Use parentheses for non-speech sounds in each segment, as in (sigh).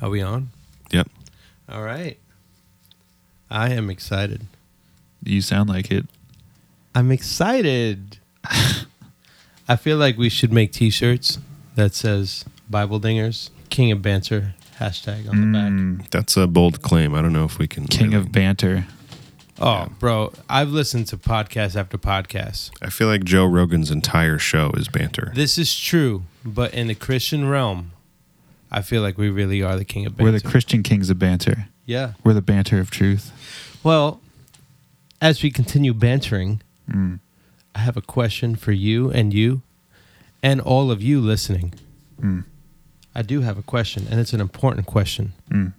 Are we on? Yep. All right. I am excited. You sound like it. I'm excited. (laughs) I feel like we should make T-shirts that says "Bible Dingers King of Banter" hashtag on the back. Mm, That's a bold claim. I don't know if we can. king really- of banter. Oh, bro, I've listened to podcast after podcast. I feel like Joe Rogan's entire show is banter. This is true, but in the Christian realm, I feel like we really are the king of banter. We're the Christian kings of banter. yeah. We're the banter of truth. Well, as we continue bantering, Mm. I have a question for you and you and all of you listening. Mm. I do have a question, and it's an important question. Mm.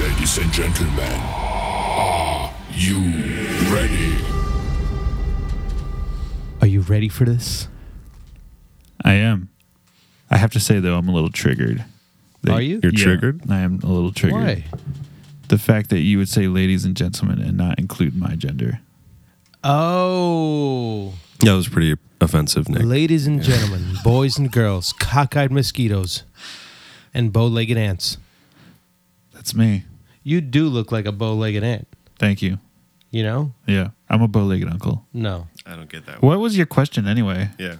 Ladies and gentlemen, are you ready? Are you ready for this? I am. I have to say though, I'm a little triggered. That- Are you? You're Yeah, triggered? I am a little triggered. Why? The fact that you would say ladies and gentlemen and not include my gender. Oh, That was pretty offensive, Nick. ladies and gentlemen, boys and girls, cockeyed mosquitoes, and bow-legged ants. That's me. You do look like a bow-legged ant. Thank you. You know? Yeah. I'm a bow-legged uncle. No. I don't get that. What was your question anyway? Yeah.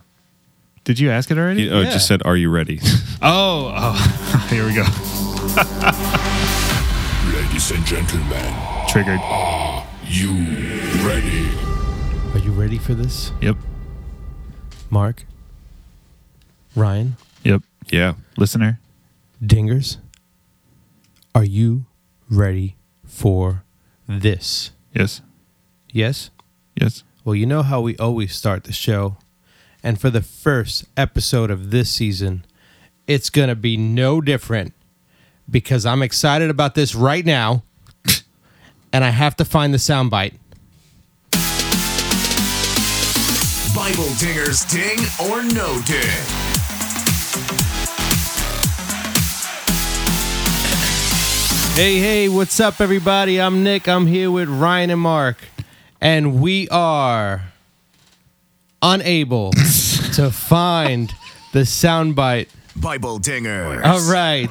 Did you ask it already? You- oh, it just said, "Are you ready?" (laughs) Oh, oh. (laughs) here we go. Ladies and gentlemen, Triggered. are you ready? Are you ready for this, Yep. Mark? Ryan? Yep. yeah. Listener. Dingers? Are you ready for this? Yes. Yes? Yes. Well, you know how we always start the show. And for the first episode of this season, it's going to be no different because I'm excited about this right now. (laughs) and I have to find the soundbite. Bible Dingers Ding or No Ding. Hey, hey, what's up, everybody? I'm Nick. I'm here with Ryan and Mark. And we are unable (laughs) to find the soundbite Bible Dingers. All right.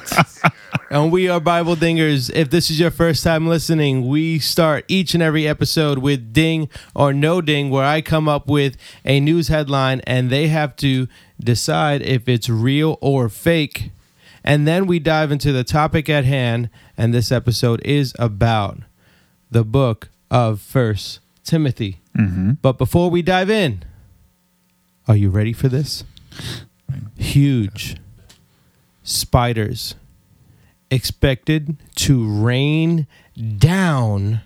and we are Bible Dingers. If this is your first time listening, we start each and every episode with ding or no ding, where I come up with a news headline and they have to decide if it's real or fake. And then we dive into the topic at hand. And this episode is about the book of First Timothy. Mm-hmm. But before we dive in, are you ready for this? Huge spiders expected to rain down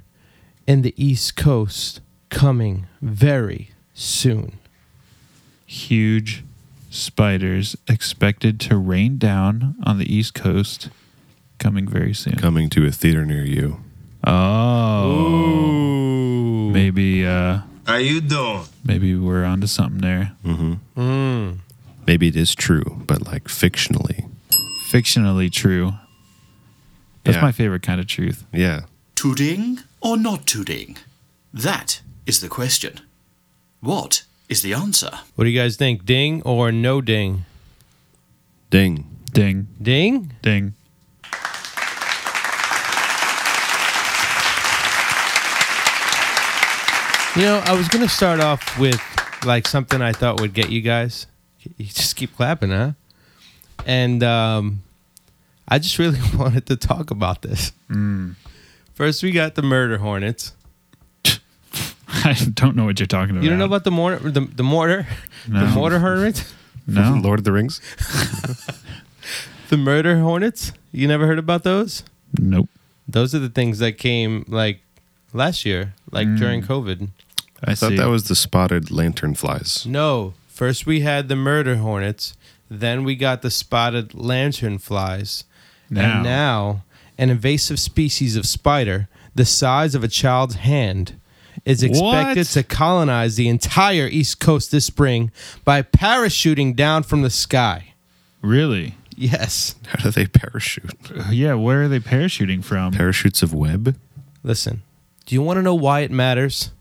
in the East Coast coming very soon. Huge spiders expected to rain down on the East Coast coming very soon. Coming to a theater near you. Oh. Maybe uh How you doing? maybe we're onto something there. hmm Mm. Maybe it is true, but like fictionally. Fictionally true. That's Yeah. my favorite kind of truth. Yeah. To ding or not to ding? That is the question. What is the answer? What do you guys think? Ding or no ding? Ding. Ding, Ding? ding. You know, I was going to start off with like something I thought would get you guys. You just keep clapping, huh? And um, I just really (laughs) wanted to talk about this. First, we got the murder hornets. (laughs) I don't know what you're talking about. You don't know about the mortar, the, the mortar, the No. mortar hornets, (laughs) No. Lord of the Rings. the murder hornets. You never heard about those? Nope. Those are the things that came like last year, like during COVID. I, I thought see. that was the spotted lantern flies. No, first we had the murder hornets, then we got the spotted lantern flies, now. and now an invasive species of spider the size of a child's hand is expected What? to colonize the entire East Coast this spring by parachuting down from the sky. Really? Yes. How do they parachute? (laughs) Yeah, where are they parachuting from? Parachutes of web? Listen, do you want to know why it matters?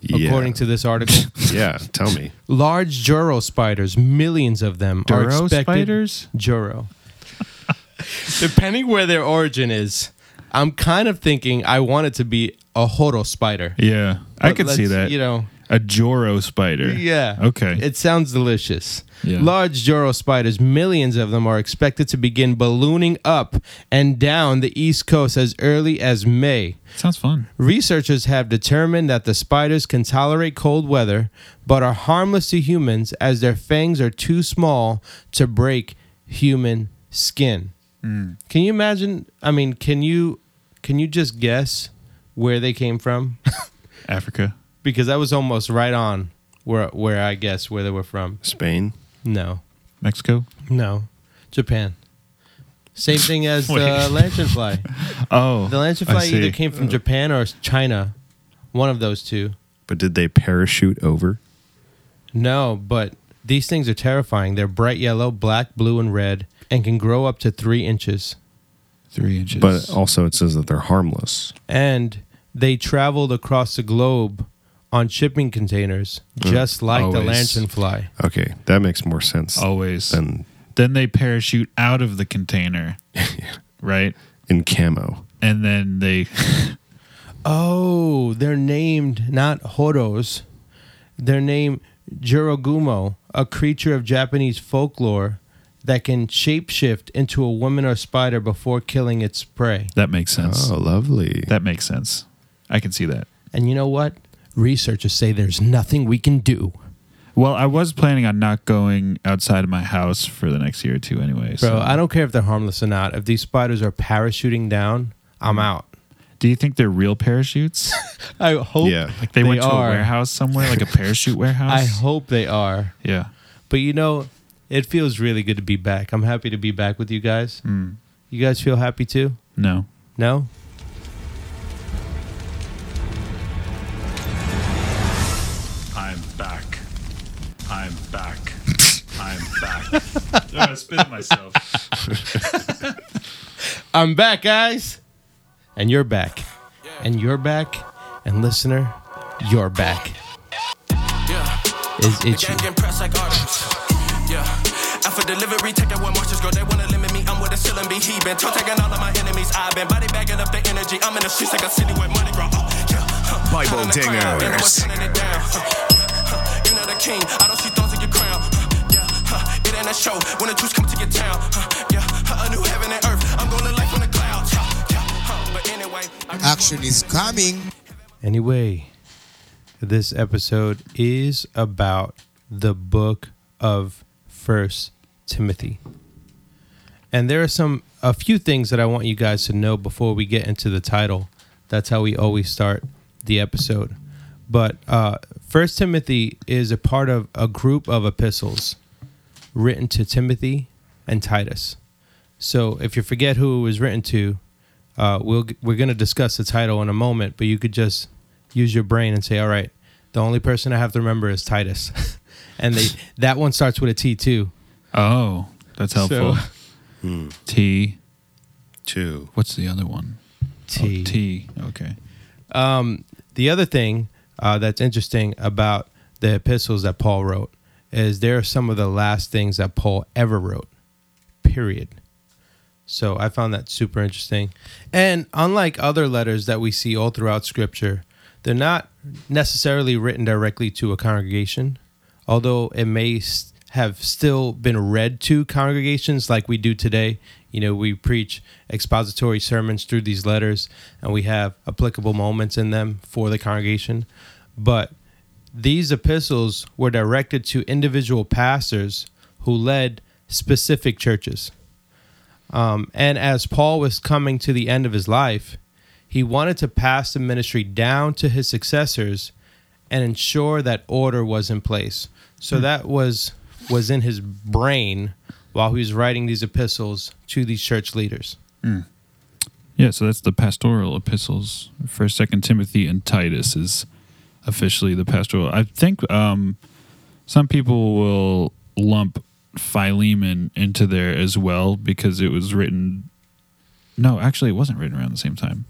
Yeah. according to this article. (laughs) Yeah, tell me. Large Juro spiders, millions of them, are Duro expected. spiders? Juro. (laughs) Depending where their origin is, I'm kind of thinking I want it to be a Horo spider. Yeah, I But could see let's, that. You know, a Joro spider. yeah. Okay. It sounds delicious. Yeah. Large Joro spiders, millions of them, are expected to begin ballooning up and down the East Coast as early as May. Sounds fun. Researchers have determined that the spiders can tolerate cold weather, but are harmless to humans as their fangs are too small to break human skin. Hmm. Can you imagine? I mean, can you can you just guess where they came from? (laughs) Africa. Because that was almost right on where where I guess where they were from. Spain. No, Mexico. no, Japan. Same thing as the Wait. lanternfly. (laughs) Oh, The I lanternfly see. either came from Japan or China, one of those two. But did they parachute over? No, but these things are terrifying. They're bright yellow, black, blue, and red, and can grow up to three inches. three inches. But also it says that they're harmless. And they traveled across the globe on shipping containers, mm. just like the Always. lanternfly. Okay, that makes more sense always. than then they parachute out of the container, (laughs) right? in camo. And then they. (laughs) Oh, they're named not Horos. They're named Jorogumo, a creature of Japanese folklore that can shapeshift into a woman or spider before killing its prey. That makes sense. Oh, lovely. That makes sense. I can see that. And you know what? Researchers say there's nothing we can do. Well, I was planning on not going outside of my house for the next year or two anyway. Bro, so. I don't care if they're harmless or not. If these spiders are parachuting down, I'm out. Do you think they're real parachutes? (laughs) I hope Yeah. Like they, They went to are. a warehouse somewhere, like a parachute (laughs) warehouse? I hope they are. Yeah. But you know, it feels really good to be back. I'm happy to be back with you guys. Mm. You guys feel happy too? No. No? Back. I'm back. I'm back. I spit at myself. (laughs) I'm back, guys. And you're back. And you're back. And listener, you're back. Is itchy. Gang getting pressed like artists. Yeah. Delivery, take it when marches go. They wanna limit me. I'm with a ceiling be he been. Toe taking all of my enemies. I've been body bagging up the energy. I'm in the streets like a city where money grow. Oh, yeah. Huh. Bible Turning the crown, and I'm dingers. Turning it down. Huh. Yeah. Huh. You're not a king. I don't see thorns in your crown. Huh. Yeah. Huh. It ain't a show when the truth come to your town. Huh. Yeah. Huh. A new heaven and earth. I'm gonna life on the clouds. Huh. Yeah. Huh. But anyway, Action is coming. Anyway, this episode is about the book of First Timothy. And there are some a few things that I want you guys to know before we get into the title. That's how we always start the episode. But uh, First Timothy is a part of a group of epistles written to Timothy and Titus. So if you forget who it was written to, uh, we'll we're going to discuss the title in a moment. But you could just use your brain and say, "All right, the only person I have to remember is Titus," (laughs) and they that one starts with a T too. Oh, that's helpful. So- (laughs) T. Two. What's the other one? T. Oh, T. Okay. Um, the other thing uh, that's interesting about the epistles that Paul wrote is they are some of the last things that Paul ever wrote. Period. So I found that super interesting. And unlike other letters that we see all throughout Scripture, they're not necessarily written directly to a congregation, although it may have still been read to congregations like we do today. You know, we preach expository sermons through these letters, and we have applicable moments in them for the congregation. But these epistles were directed to individual pastors who led specific churches. Um, and as Paul was coming to the end of his life, he wanted to pass the ministry down to his successors and ensure that order was in place. So that was was in his brain while he was writing these epistles to these church leaders. Yeah, so that's the pastoral epistles. First, Second Timothy, and Titus is officially the pastoral. I think um, some people will lump Philemon into there as well because it was written. No, actually, it wasn't written around the same time.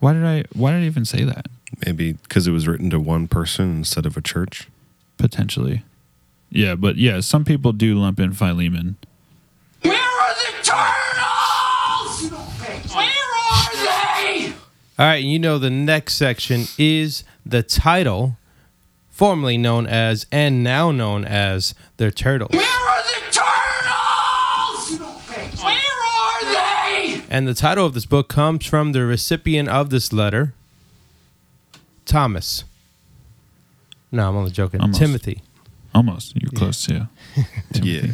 Why did I? Why did I even say that? Maybe because it was written to one person instead of a church. potentially. Yeah, but yeah, some people do lump in Philemon. Where are the turtles? Where are they? All right, you know the next section is the title, formerly known as and now known as the Turtles. Where are the turtles? Where are they? And the title of this book comes from the recipient of this letter, Thomas. No, I'm only joking. Almost. Timothy. Almost. You're close, yeah. (laughs) Yeah.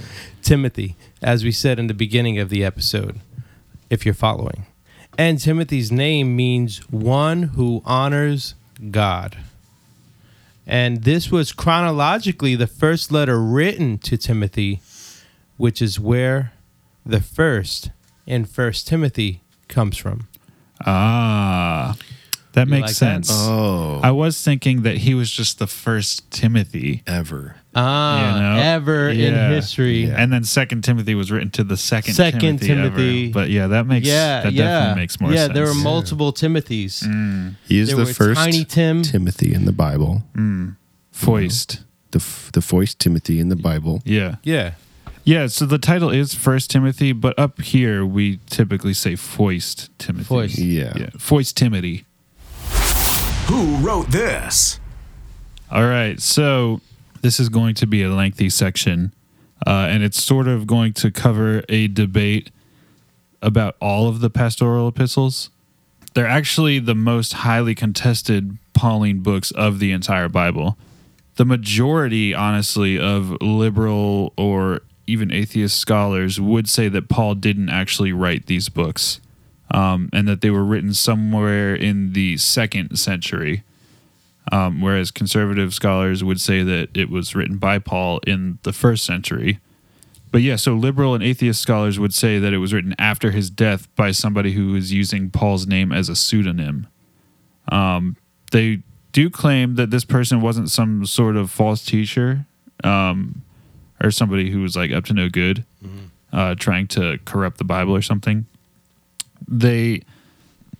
Timothy, as we said in the beginning of the episode, if you're following. And Timothy's name means one who honors God. And this was chronologically the first letter written to Timothy, which is where the first in First Timothy comes from. Ah. That You makes like that? sense. Oh, I was thinking that he was just the first Timothy. ever. Ah, You know? ever in history. Yeah. And then Second Timothy was written to the second, Second Timothy, Timothy. ever. But yeah, that makes Yeah, that yeah, definitely makes more yeah. sense. there were multiple Timothys. He is There the first Tiny Tim. Timothy in the Bible. Foist. The f- the voice Timothy in the Bible. Yeah. Yeah, Yeah, so the title is First Timothy, but up here we typically say Foist Timothy. Foist. Yeah. Yeah. Foist Timothy. Who wrote this? All right, so this is going to be a lengthy section, uh, and it's sort of going to cover a debate about all of the pastoral epistles. They're actually the most highly contested Pauline books of the entire Bible. The majority, honestly, of liberal or even atheist scholars would say that Paul didn't actually write these books um, and that they were written somewhere in the second century um, whereas conservative scholars would say that it was written by Paul in the first century. But yeah, so liberal and atheist scholars would say that it was written after his death by somebody who was using Paul's name as a pseudonym. Um, they do claim that this person wasn't some sort of false teacher um, or somebody who was like up to no good, uh, trying to corrupt the Bible or something. They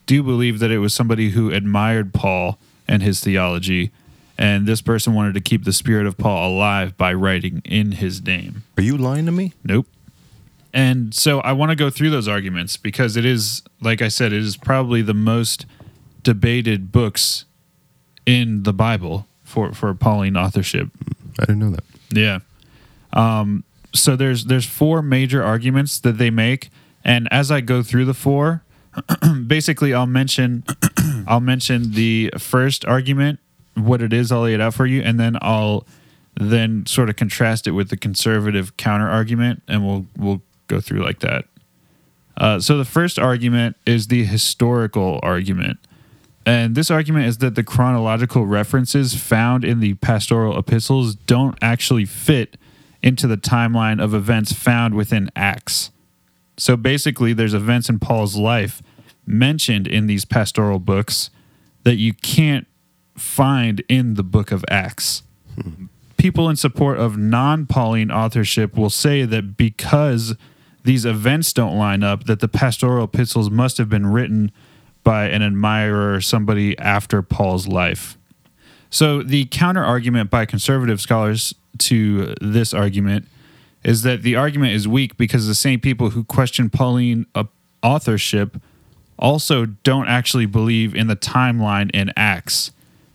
do believe that it was somebody who admired Paul and his theology, and this person wanted to keep the spirit of Paul alive by writing in his name. Are you lying to me? Nope. And so I want to go through those arguments because it is, like I said, it is probably the most debated books in the Bible for, for Pauline authorship. I didn't know that. Yeah. Um, so there's there's four major arguments that they make, and as I go through the four, (clears throat) basically I'll mention (clears throat) I'll mention the first argument, what it is, I'll lay it out for you, and then I'll then sort of contrast it with the conservative counter argument, and we'll we'll go through like that. Uh, so the first argument is the historical argument. And this argument is that the chronological references found in the pastoral epistles don't actually fit into the timeline of events found within Acts. So basically, there's events in Paul's life mentioned in these pastoral books that you can't find in the book of Acts. People in support of non Pauline authorship will say that because these events don't line up, that the pastoral epistles must have been written by an admirer or somebody after Paul's life. So the counter argument by conservative scholars to this argument is that the argument is weak because the same people who question Pauline uh, authorship also don't actually believe in the timeline in Acts.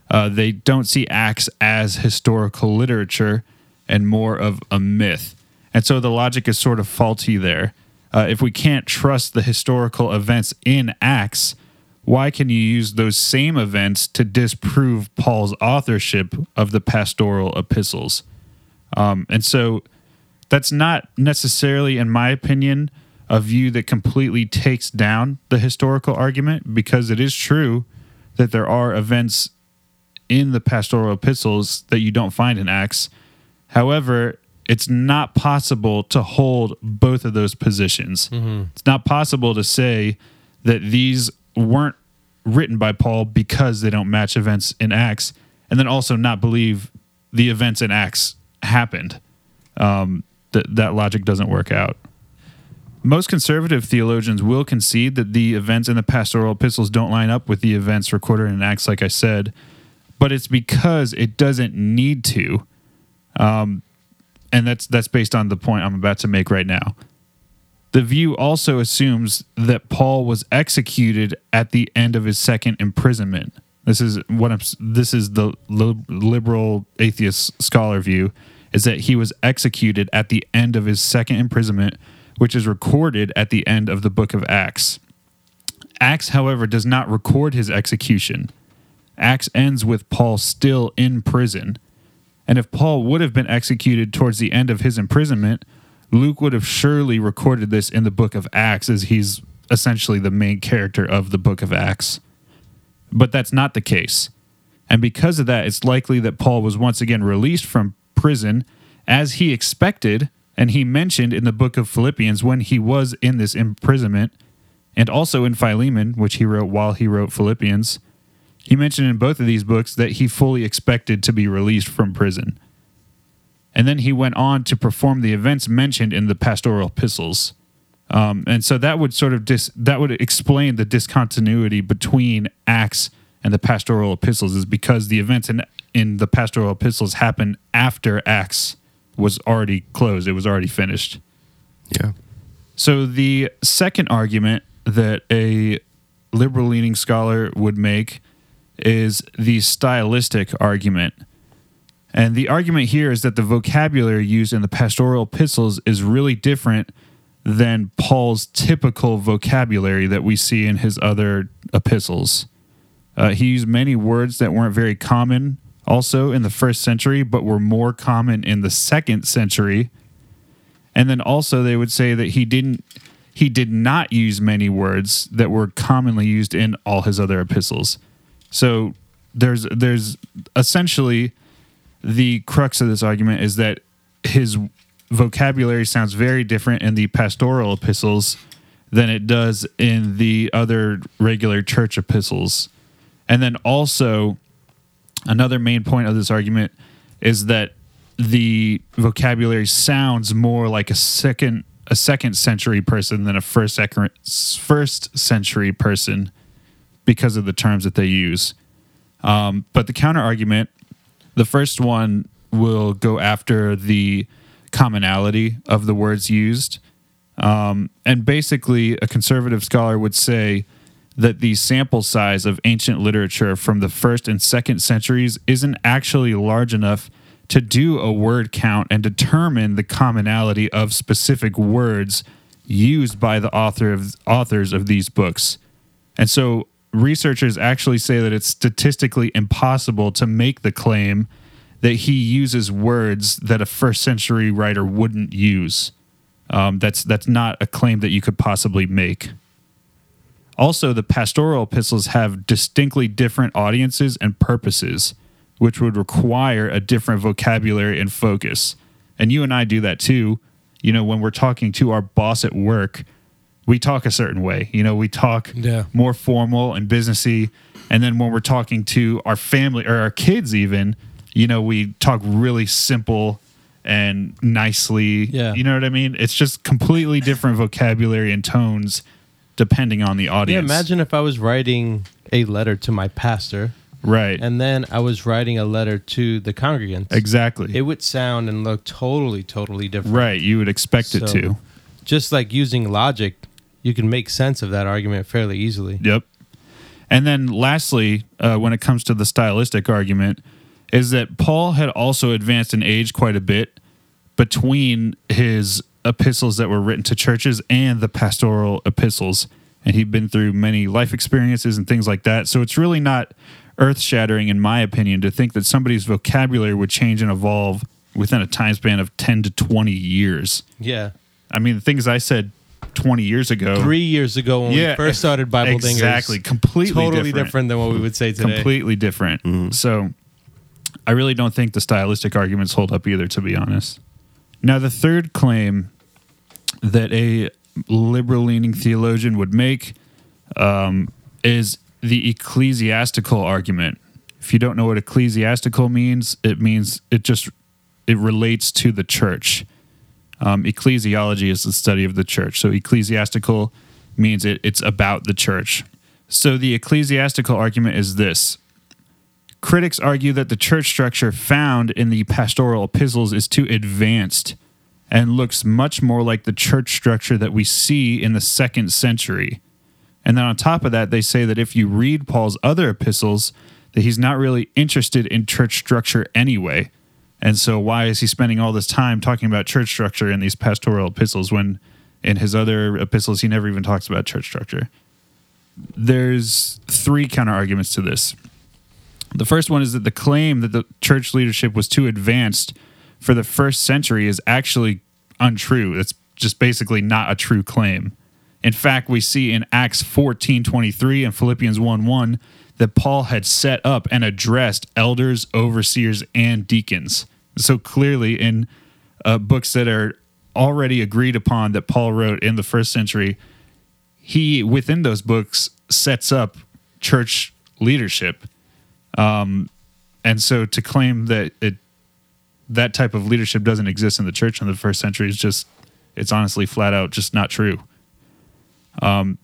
Uh, they don't see Acts as historical literature and more of a myth. And so the logic is sort of faulty there. Uh, if we can't trust the historical events in Acts, why can you use those same events to disprove Paul's authorship of the pastoral epistles? Um, and so that's not necessarily, in my opinion, a view that completely takes down the historical argument because it is true that there are events in the pastoral epistles that you don't find in Acts. However, it's not possible to hold both of those positions. It's not possible to say that these weren't written by Paul because they don't match events in Acts, and then also not believe the events in Acts happened. Um, that that logic doesn't work out. most conservative theologians will concede that the events in the pastoral epistles don't line up with the events recorded in Acts, like I said, but it's because it doesn't need to. Um, and that's that's based on the point I'm about to make right now. The view also assumes that Paul was executed at the end of his second imprisonment. This is what I'm. This is the liberal atheist scholar view, is that he was executed at the end of his second imprisonment, which is recorded at the end of the book of Acts. Acts, however, does not record his execution. Acts ends with Paul still in prison. And if Paul would have been executed towards the end of his imprisonment, Luke would have surely recorded this in the book of Acts, as he's essentially the main character of the book of Acts. But that's not the case. And because of that, it's likely that Paul was once again released from prison as he expected, and he mentioned in the book of Philippians when he was in this imprisonment, and also in Philemon, which he wrote while he wrote Philippians. He mentioned in both of these books that he fully expected to be released from prison. And then he went on to perform the events mentioned in the pastoral epistles. Um, and so that would sort of dis- that would explain the discontinuity between Acts and the pastoral epistles is because the events in in the pastoral epistles happen after Acts was already closed. It was already finished. Yeah. So the second argument that a liberal leaning scholar would make is the stylistic argument. And the argument here is that the vocabulary used in the pastoral epistles is really different than Paul's typical vocabulary that we see in his other epistles. Uh, he used many words that weren't very common also in the first century, but were more common in the second century. And then also they would say that he didn't he did not use many words that were commonly used in all his other epistles. So there's there's essentially the crux of this argument is that his vocabulary sounds very different in the pastoral epistles than it does in the other regular church epistles. And then also another main point of this argument is that the vocabulary sounds more like a second a second century person than a first first century person because of the terms that they use. Um, but the counter argument, the first one will go after the commonality of the words used. Um, and basically, a conservative scholar would say that the sample size of ancient literature from the first and second centuries isn't actually large enough to do a word count and determine the commonality of specific words used by the author of authors of these books. And so researchers actually say that it's statistically impossible to make the claim that he uses words that a first century writer wouldn't use. Um, that's that's not a claim that you could possibly make. Also, the pastoral epistles have distinctly different audiences and purposes, which would require a different vocabulary and focus. And you and I do that too. You know, when we're talking to our boss at work, we talk a certain way. You know, we talk Yeah. more formal and businessy. And then when we're talking to our family or our kids, even, you know, we talk really simple and nicely. Yeah. You know what I mean? It's just completely different vocabulary and tones depending on the audience. Yeah, imagine if I was writing a letter to my pastor Right. and then I was writing a letter to the congregants. exactly. It would sound and look totally, totally different. right. You would expect it to. Just like using logic, you can make sense of that argument fairly easily. Yep. And then lastly, uh, when it comes to the stylistic argument, is that Paul had also advanced in age quite a bit between his epistles that were written to churches and the pastoral epistles. And he'd been through many life experiences and things like that. So it's really not earth shattering, in my opinion, to think that somebody's vocabulary would change and evolve within a time span of 10 to 20 years. Yeah. I mean, the things I said 20 years ago. Three years ago when we first started Bible Dingers. Exactly. Completely Totally different. different. than what we would say today. completely different. Mm-hmm. So I really don't think the stylistic arguments hold up either, to be honest. Now, the third claim that a liberal leaning theologian would make um, is the ecclesiastical argument. If you don't know what ecclesiastical means, it means it just it relates to the church. Um, ecclesiology is the study of the church. So ecclesiastical means it, it's about the church. So the ecclesiastical argument is this. Critics argue that the church structure found in the pastoral epistles is too advanced and looks much more like the church structure that we see in the second century. And then on top of that, they say that if you read Paul's other epistles, that he's not really interested in church structure anyway. And so why is he spending all this time talking about church structure in these pastoral epistles when in his other epistles he never even talks about church structure? There's three counter arguments to this. The first one is that the claim that the church leadership was too advanced for the first century is actually untrue. It's just basically not a true claim. In fact, we see in Acts 14:23 and Philippians 1:1 that Paul had set up and addressed elders, overseers, and deacons. So clearly in uh, books that are already agreed upon that Paul wrote in the first century, he within those books sets up church leadership. Um, and so to claim that it that type of leadership doesn't exist in the church in the first century is just it's honestly flat out just not true. Um,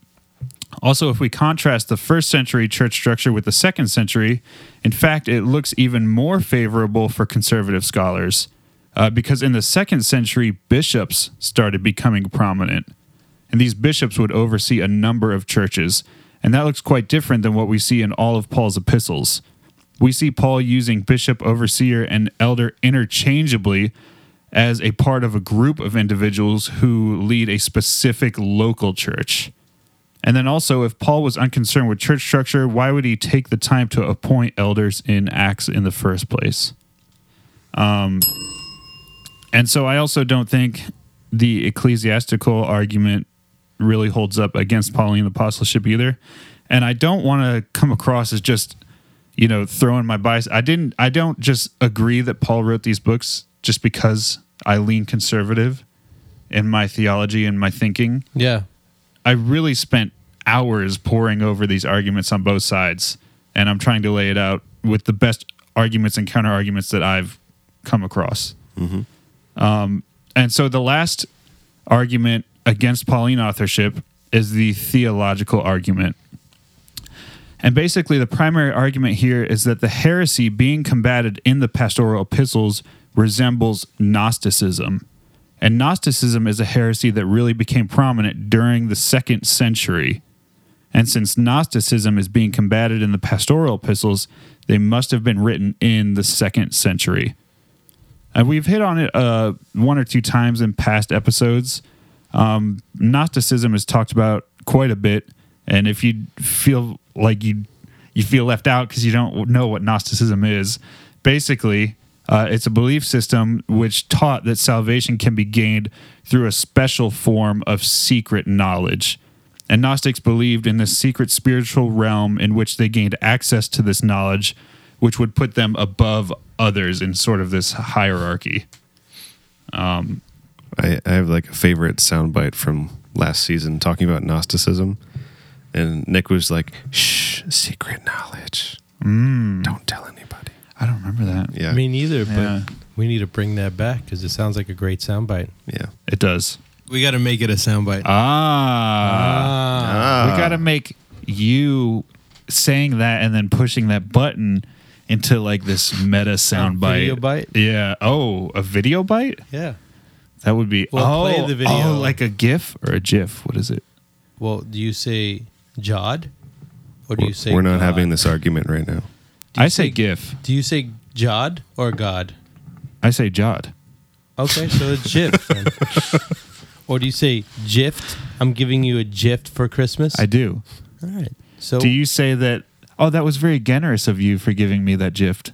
also, if we contrast the first century church structure with the second century, in fact, it looks even more favorable for conservative scholars uh, because in the second century, bishops started becoming prominent. And these bishops would oversee a number of churches. And that looks quite different than what we see in all of Paul's epistles. We see Paul using bishop, overseer, and elder interchangeably as a part of a group of individuals who lead a specific local church. And then also, if Paul was unconcerned with church structure, why would he take the time to appoint elders in Acts in the first place? Um, and so I also don't think the ecclesiastical argument really holds up against Pauline apostleship either. And I don't want to come across as just, you know, throwing my bias. I didn't. I don't just agree that Paul wrote these books just because I lean conservative in my theology and my thinking. Yeah. I really spent hours poring over these arguments on both sides, and I'm trying to lay it out with the best arguments and counter arguments that I've come across. Um, and so the last argument against Pauline authorship is the theological argument. And basically, the primary argument here is that the heresy being combated in the pastoral epistles resembles Gnosticism. And Gnosticism is a heresy that really became prominent during the second century. And since Gnosticism is being combated in the pastoral epistles, they must have been written in the second century. And we've hit on it uh, one or two times in past episodes. Um, Gnosticism is talked about quite a bit, and if you feel like you you feel left out because you don't know what Gnosticism is, basically, uh, it's a belief system which taught that salvation can be gained through a special form of secret knowledge. And Gnostics believed in this secret spiritual realm in which they gained access to this knowledge, which would put them above others in sort of this hierarchy. I, I have like a favorite soundbite from last season talking about Gnosticism. And Nick was like, shh, secret knowledge. Don't tell anybody. I don't remember that. Yeah. Me neither, but Yeah. we need to bring that back because it sounds like a great soundbite. yeah. It does. We got to make it a soundbite. Ah. Ah. we got to make you saying that and then pushing that button into like this meta sound bite. video bite? Yeah. Oh, a video bite? yeah. That would be. Well, oh, play the video. Oh, like a GIF or a GIF. What is it? Well, do you say Jod, or do you say We're not God? having this argument right now. Do you I say say- GIF. Do you say Jod or God? I say Jod. Okay, so it's GIF. then. (laughs) or do you say gift? I'm giving you a gift for Christmas. I do. All right. So, Do you say that? Oh, that was very generous of you for giving me that gift.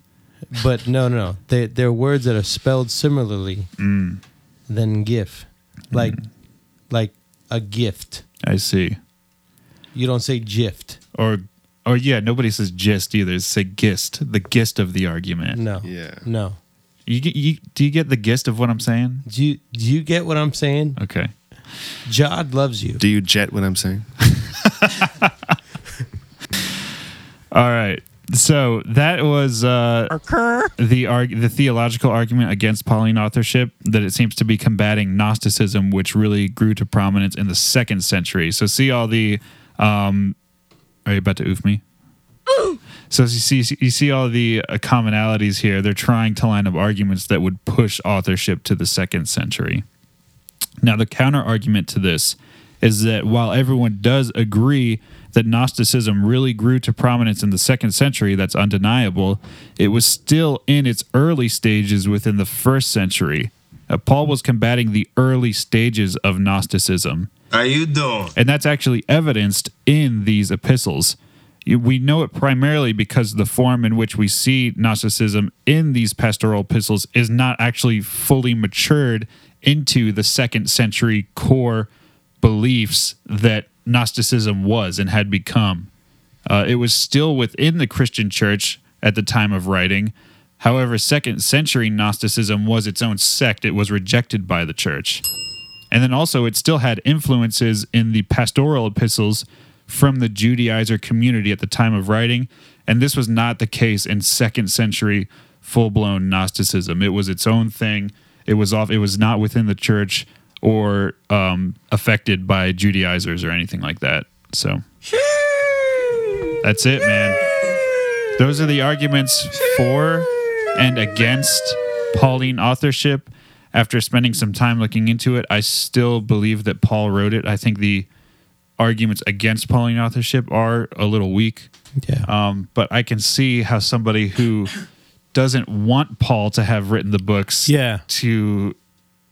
but no, no, they they're words that are spelled similarly Mm. than GIF, like like a gift. I see. You don't say gift. Or, or yeah, nobody says gist either. They say gist, the gist of the argument. No. Yeah. No. You, get- you do you get the gist of what I'm saying? Do you do you get what I'm saying? Okay. Jod loves you. Do you jet what I'm saying? (laughs) All right. so that was uh, the arg- the theological argument against Pauline authorship that it seems to be combating Gnosticism, which really grew to prominence in the second century. So see all the. Um, are you about to oof me? (gasps) So you see, you see all the uh, commonalities here. They're trying to line up arguments that would push authorship to the second century. Now, the counter argument to this is that while everyone does agree that Gnosticism really grew to prominence in the second century, that's undeniable, it was still in its early stages within the first century. Uh, Paul was combating the early stages of Gnosticism. How you doing? And that's actually evidenced in these epistles. We know it primarily because the form in which we see Gnosticism in these pastoral epistles is not actually fully matured into the second century core beliefs that Gnosticism was and had become. Uh, it was still within the Christian church at the time of writing. However, second century Gnosticism was its own sect, it was rejected by the church. And then also, it still had influences in the pastoral epistles from the Judaizer community at the time of writing. And this was not the case in second century full blown Gnosticism. It was its own thing. It was off. It was not within the church or um, affected by Judaizers or anything like that. So that's it, man. Those are the arguments for and against Pauline authorship. After spending some time looking into it, I still believe that Paul wrote it. I think the arguments against Pauline authorship are a little weak. Yeah. Um, but I can see how somebody who doesn't want Paul to have written the books Yeah. to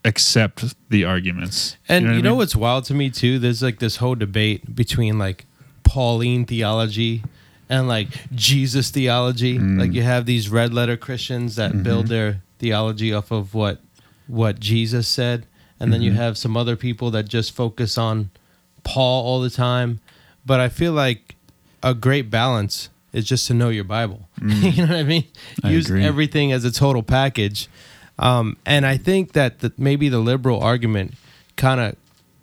accept the arguments. And you know, what I mean? what's wild to me too? There's like this whole debate between like Pauline theology and like Jesus theology. Mm. Like you have these red letter Christians that Mm-hmm. build their theology off of what what Jesus said, and then you Mm-hmm. have some other people that just focus on Paul all the time. But I feel like a great balance is just to know your Bible. (laughs) you know what I mean? Mm. I Use agree. everything as a total package. Um, and I think that the, maybe the liberal argument kind of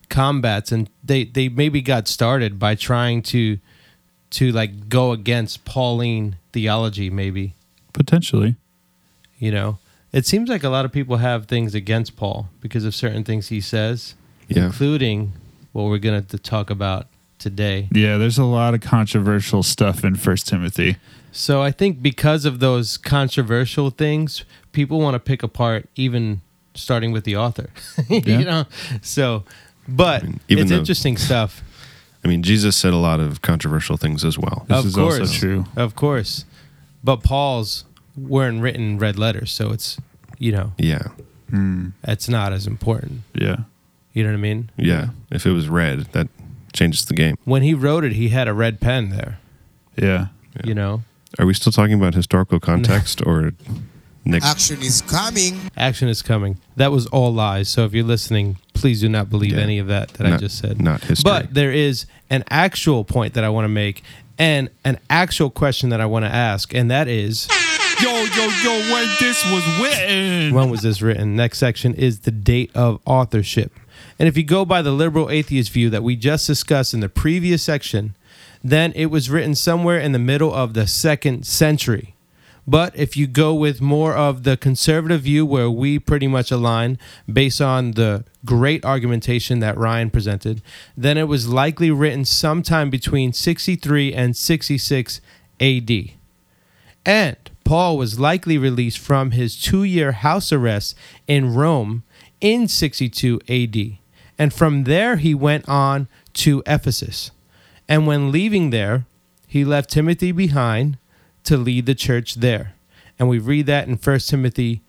combats, and they they maybe got started by trying to to like go against Pauline theology. Maybe potentially. you know, it seems like a lot of people have things against Paul because of certain things he says, Yeah. including what we're going to talk about today. Yeah, there's a lot of controversial stuff in First Timothy. So I think because of those controversial things, people want to pick apart even starting with the author. (laughs) Yeah. you know? So but even it's though- interesting stuff. I mean, Jesus said a lot of controversial things as well. This of is course. also true. Of course. But Paul's weren't written in red letters, so it's you know, Yeah. Hmm. it's not as important. Yeah. You know what I mean? Yeah. If it was red, that changes the game. When he wrote it, he had a red pen there. Yeah. You know? Are we still talking about historical (laughs) context or Nick? Action is coming. Action is coming. That was all lies. So if you're listening, please do not believe Yeah. any of that that I just said. not history. But there is an actual point that I want to make and an actual question that I want to ask, and that is Yo, yo, yo, when this was written. when was this written? Next section is the date of authorship. And if you go by the liberal atheist view that we just discussed in the previous section, then it was written somewhere in the middle of the second century. But if you go with more of the conservative view, where we pretty much align based on the great argumentation that Ryan presented, then it was likely written sometime between 63 and 66 AD. And Paul was likely released from his two year house arrest in Rome in 62 AD. And from there, he went on to Ephesus. And when leaving there, he left Timothy behind to lead the church there. And we read that in 1 Timothy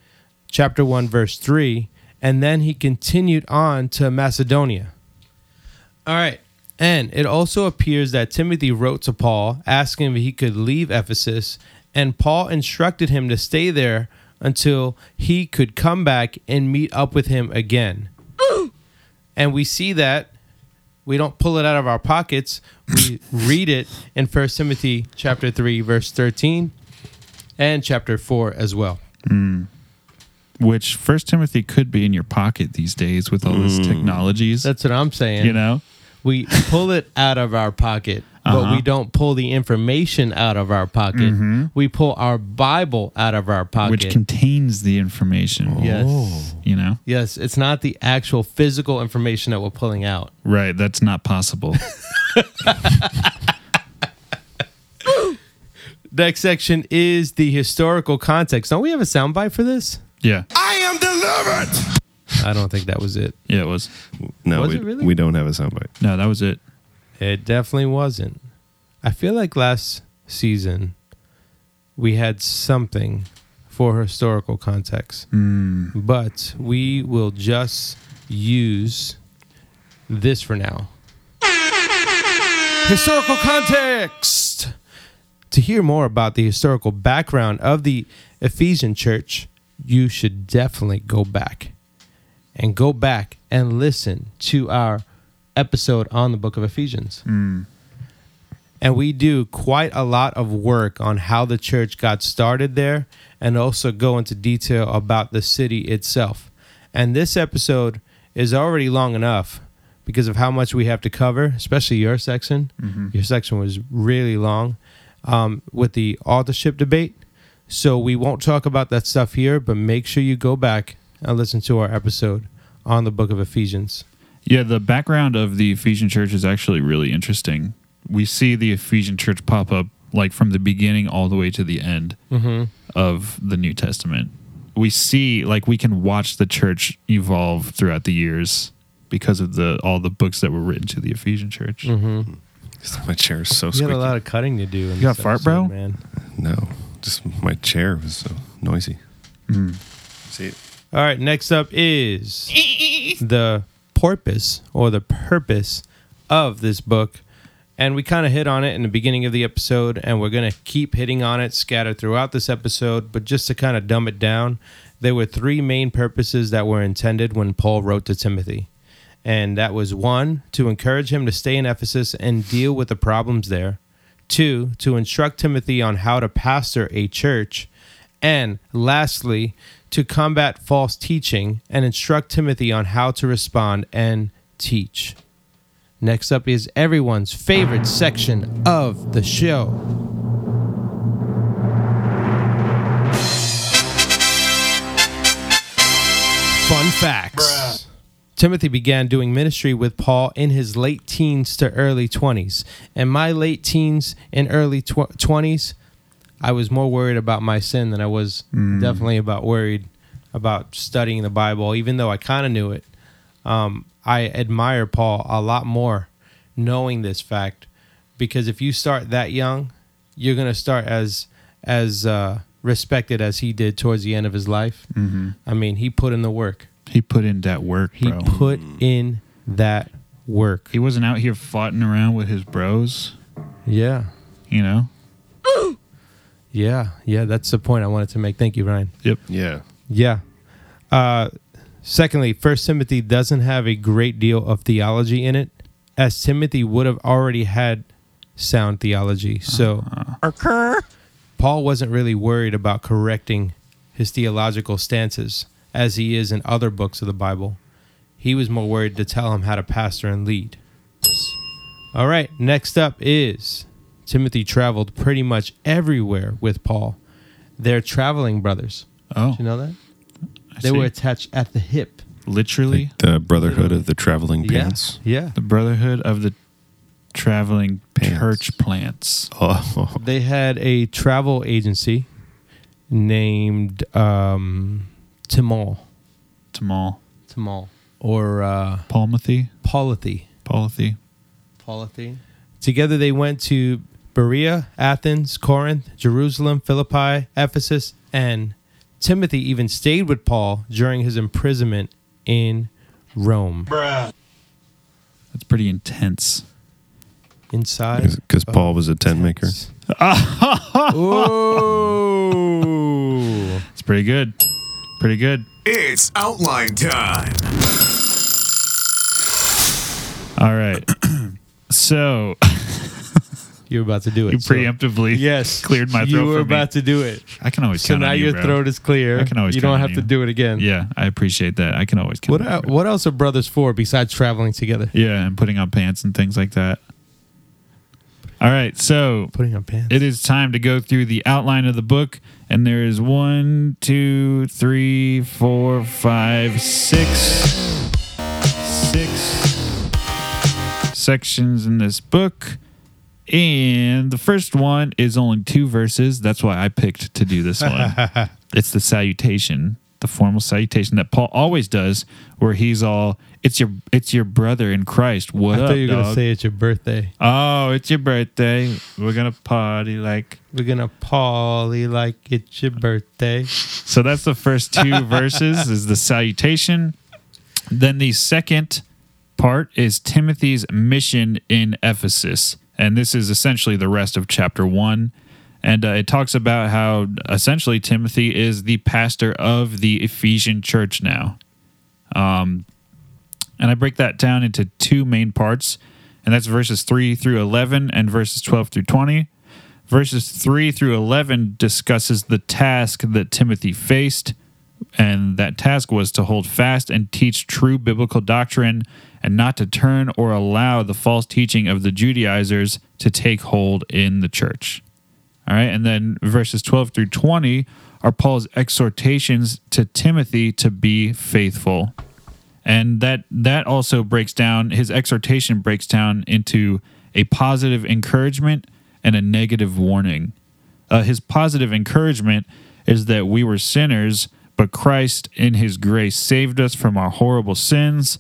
chapter 1 verse 3, and then he continued on to Macedonia. All right. And it also appears that Timothy wrote to Paul asking if he could leave Ephesus, and Paul instructed him to stay there until he could come back and meet up with him again. (gasps) and we see that we don't pull it out of our pockets. We (laughs) read it in First Timothy chapter 3 verse 13 and chapter 4 as well. Hmm. Which First Timothy could be in your pocket these days with all these hmm. technologies. That's what I'm saying. you know? we pull it out of our pocket. But Uh-huh. we don't pull the information out of our pocket. We pull our Bible out of our pocket. which contains the information. yes. You know? Yes, it's not the actual physical information that we're pulling out. Right. That's not possible. (laughs) Next section is the historical context. Don't we have a soundbite for this? yeah. I am delivered. I don't think that was it. Yeah, it was. No, Was we, it really? we don't have a soundbite. No, that was it. It definitely wasn't. I feel like last season we had something for historical context, hmm. but we will just use this for now. Historical context. To hear more about the historical background of the Ephesian church, you should definitely go back and go back and listen to our episode on the book of Ephesians. And we do quite a lot of work on how the church got started there and also go into detail about the city itself. And this episode is already long enough because of how much we have to cover, especially your section. Your section was really long um, with the authorship debate. So we won't talk about that stuff here, but make sure you go back and listen to our episode on the book of Ephesians. Yeah, the background of the Ephesian church is actually really interesting. We see the Ephesian church pop up like from the beginning all the way to the end mm-hmm. of the New Testament. We see like we can watch the church evolve throughout the years because of the all the books that were written to the Ephesian church. Mm-hmm. My chair is so You squeaky. got a lot of cutting to do. In You got this fart, bro? man. no, just my chair was so noisy. Mm. See, All right, next up is (laughs) the purpose or the purpose of this book. And we kind of hit on it in the beginning of the episode, and we're going to keep hitting on it scattered throughout this episode. But just to kind of dumb it down, there were three main purposes that were intended when Paul wrote to Timothy. And that was one, to encourage him to stay in Ephesus and deal with the problems there. Two, to instruct Timothy on how to pastor a church. And lastly, to combat false teaching and instruct Timothy on how to respond and teach. Next up is everyone's favorite section of the show. Fun facts. Timothy began doing ministry with Paul in his late teens to early 20s. In my late teens and early tw- 20s, I was more worried about my sin than I was definitely about worried about studying the Bible, even though I kind of knew it. Um, I admire Paul a lot more knowing this fact because if you start that young, you're going to start as as uh, respected as he did towards the end of his life. Mm-hmm. I mean, he put in the work. He put in that work, He bro. put in that work. he wasn't out here fighting around with his bros, Yeah. you know? Yeah. Yeah. That's the point I wanted to make. Thank you, Ryan. Yep. yeah, Yeah. Uh, secondly, First Timothy doesn't have a great deal of theology in it, as Timothy would have already had sound theology. So Paul wasn't really worried about correcting his theological stances as he is in other books of the Bible. He was more worried to tell him how to pastor and lead. All right, next up is Timothy traveled pretty much everywhere with Paul. They're traveling brothers. Oh, Did you know that? I They see. were attached at the hip. literally the Brotherhood of the Traveling Pants. Yeah. the Brotherhood of the Traveling Pants. Church Plants. Oh, They had a travel agency named um, Timol. Tamal. Timol. Or uh, Palmathy. Polithy. Polithy. Polithy. Together they went to Berea, Athens, Corinth, Jerusalem, Philippi, Ephesus, and Timothy even stayed with Paul during his imprisonment in Rome. That's pretty intense. Inside. because Paul was a tent maker. Oh. It's pretty good. Pretty good. It's outline time. All right. (clears throat) so You were about to do it. you so- preemptively Yes. (laughs) cleared my You throat were for me. You were about to do it. I can always tell you. So count now on you, your bro. throat is clear. I can always You don't count have on to you. do it again. Yeah, I appreciate that. I can always count What on you, el- bro. what else are brothers for besides traveling together? Yeah, and putting on pants and things like that. All right, so Putting on pants. it is time to go through the outline of the book, and there is one, two, three, four, five, six, six sections in this book. And the first one is only two verses. That's why I picked to do this one. (laughs) it's the salutation, the formal salutation that Paul always does, where he's all, "It's your, it's your brother in Christ. What I up, you were dog? gonna say it's your birthday. oh, it's your birthday. We're gonna party like." We're gonna party like it's your birthday. So that's the first two (laughs) verses is the salutation. Then the second part is Timothy's mission in Ephesus. And this is essentially the rest of chapter 1. And uh, it talks about how essentially Timothy is the pastor of the Ephesian church now. Um, and I break that down into two main parts, and that's verses 3 through 11 and verses 12 through 20. Verses 3 through 11 discusses the task that Timothy faced, and that task was to hold fast and teach true biblical doctrine and not to turn or allow the false teaching of the Judaizers to take hold in the church. All right, and then verses 12 through 20 are Paul's exhortations to Timothy to be faithful and that that also breaks down his exhortation breaks down into a positive encouragement and a negative warning uh, his positive encouragement is that we were sinners but christ in his grace saved us from our horrible sins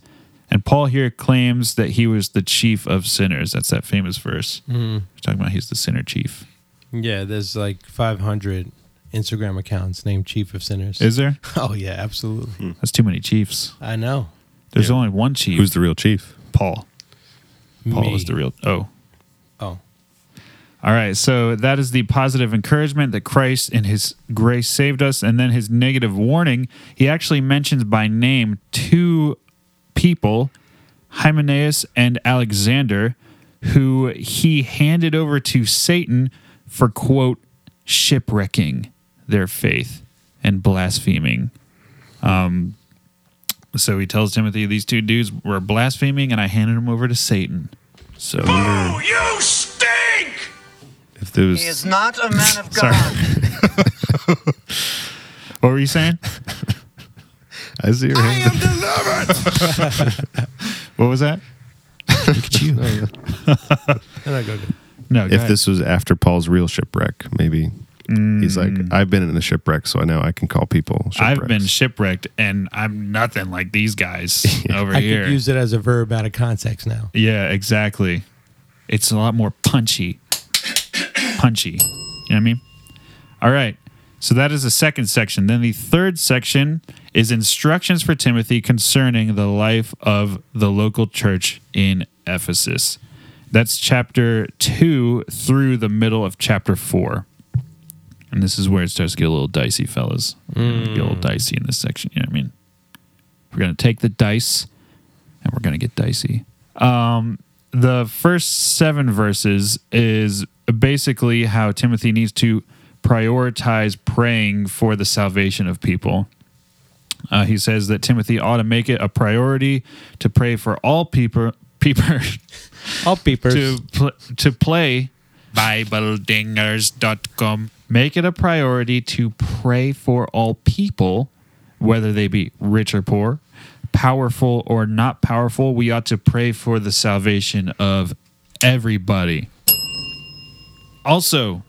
and paul here claims that he was the chief of sinners that's that famous verse Mm-hmm. We're talking about he's the sinner chief Yeah, there's like 500 Instagram accounts named Chief of Sinners. is there (laughs) oh yeah, absolutely. that's too many chiefs I know. there's only one chief Who's the real chief? paul paul Me. is the real Oh, All right, so that is the positive encouragement that Christ in his grace saved us. And then his negative warning, he actually mentions by name two people, Hymenaeus and Alexander, who he handed over to Satan for, quote, shipwrecking their faith and blaspheming. Um, so he tells Timothy, these two dudes were blaspheming, and I handed them over to Satan. So! If there was He is not a man of Sorry. God. (laughs) what were you saying? (laughs) I see your I hand. am delivered! (laughs) What was that? Look at you. then I go. to- No, go If ahead. this was after Paul's real shipwreck, maybe he's like, Mm. I've been in a shipwreck, so I know I can call people. I've been shipwrecked and I'm nothing like these guys over I here. could use it as a verb out of context now. yeah, exactly. It's a lot more punchy. Punchy. You know what I mean? All right. So that is the second section. Then the third section is instructions for Timothy concerning the life of the local church in Ephesus. That's chapter 2 through the middle of chapter 4. And this is where it starts to get a little dicey, fellas. We're get a little dicey in this section. You know what I mean? We're going to take the dice and we're going to get dicey. Um, the first seven verses is basically how Timothy needs to prioritize praying for the salvation of people. Uh, he says that Timothy ought to make it a priority to pray for all people, (laughs) people All peepers. to pl- to play BibleDingers.com. Make it a priority to pray for all people, whether they be rich or poor, powerful or not powerful. We ought to pray for the salvation of everybody. Also,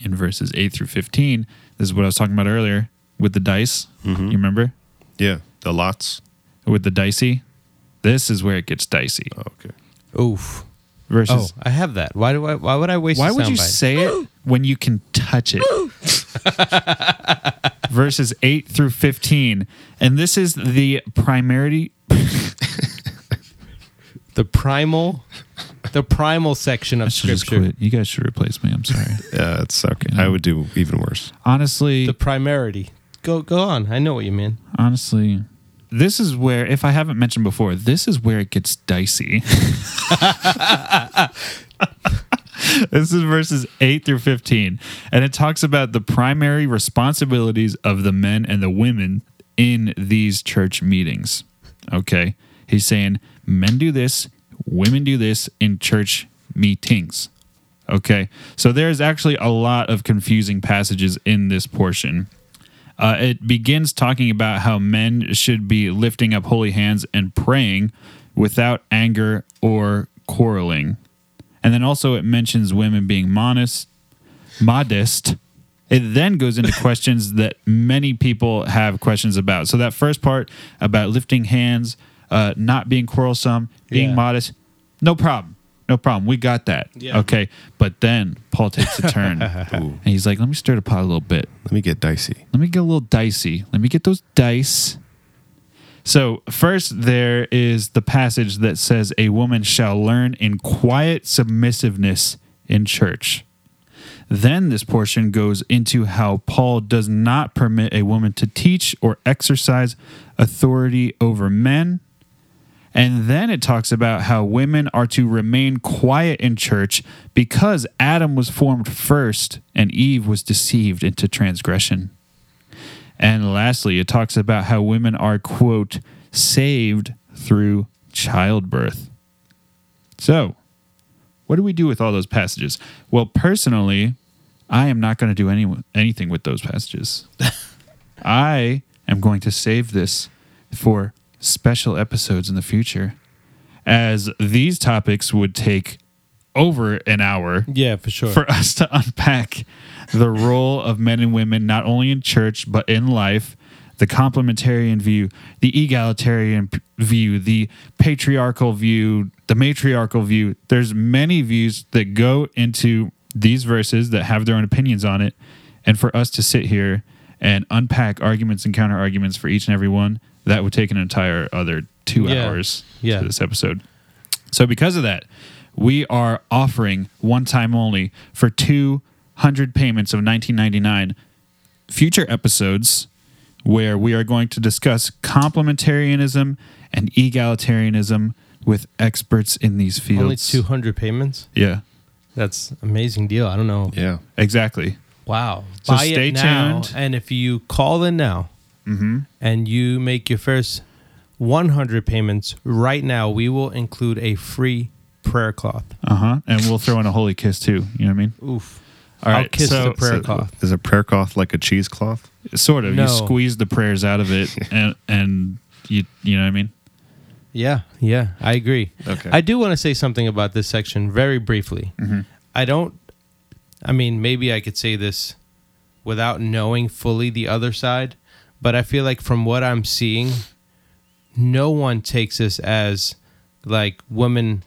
in verses 8 through 15, this is what I was talking about earlier with the dice. Mm-hmm. You remember? Yeah, the lots. With the dicey. This is where it gets dicey. Oh, okay. Oof. Verses Oh, I have that. Why do I? Why would I waste? Why would you soundbite? say it when you can touch it? (laughs) Verses 8 through 15. And this is the primarity. (laughs) the primal, the primal section of I should just scripture? quit. You guys should replace me. I'm sorry. (laughs) Yeah, it's okay. I would do even worse. honestly, The primarity. Go go on. I know what you mean. honestly, this is where, if I haven't mentioned before, this is where it gets dicey. (laughs) this is verses 8 through 15. And it talks about the primary responsibilities of the men and the women in these church meetings. Okay. He's saying men do this, women do this in church meetings. Okay. So there's actually a lot of confusing passages in this portion. Uh, it begins talking about how men should be lifting up holy hands and praying without anger or quarreling. And then also it mentions women being modest, modest. It then goes into (laughs) questions that many people have questions about. So that first part about lifting hands, uh, not being quarrelsome, being Yeah. modest, no problem. No problem. We got that. Yeah. Okay. But then Paul takes a turn (laughs) and he's like, let me stir the pot a little bit. Let me get dicey. Let me get a little dicey. Let me get those dice. So, first, there is the passage that says, A woman shall learn in quiet submissiveness in church. Then this portion goes into how Paul does not permit a woman to teach or exercise authority over men. And then it talks about how women are to remain quiet in church because Adam was formed first and Eve was deceived into transgression. And lastly, it talks about how women are, quote, saved through childbirth. So, what do we do with all those passages? Well, personally, I am not going to do any, anything with those passages. (laughs) I am going to save this for special episodes in the future, as these topics would take over an hour Yeah, for sure. for us to unpack the role of men and women, not only in church, but in life, the complementarian view, the egalitarian p- view, the patriarchal view, the matriarchal view. There's many views that go into these verses that have their own opinions on it. And for us to sit here and unpack arguments and counter arguments for each and every one, that would take an entire other two Yeah. hours Yeah. to this episode. So because of that, we are offering one time only for 200 payments of 1999 future episodes where we are going to discuss complementarianism and egalitarianism with experts in these fields. Only 200 payments? Yeah, That's amazing deal. I don't know. Yeah. exactly. Wow. So Buy stay it now, tuned. And if you call in now and you make your first 100 payments right now, we will include a free prayer cloth. Uh huh. And we'll throw in a holy kiss too. You know what I mean? Oof. All right, I'll kiss so- the prayer So, cloth. Is a prayer cloth like a cheesecloth? Sort of. No. You squeeze the prayers out of it, (laughs) and and you you know what I mean? Yeah, yeah, I agree. Okay. I do want to say something about this section very briefly. I don't, I mean, maybe I could say this without knowing fully the other side, but I feel like from what I'm seeing, no one takes this as like women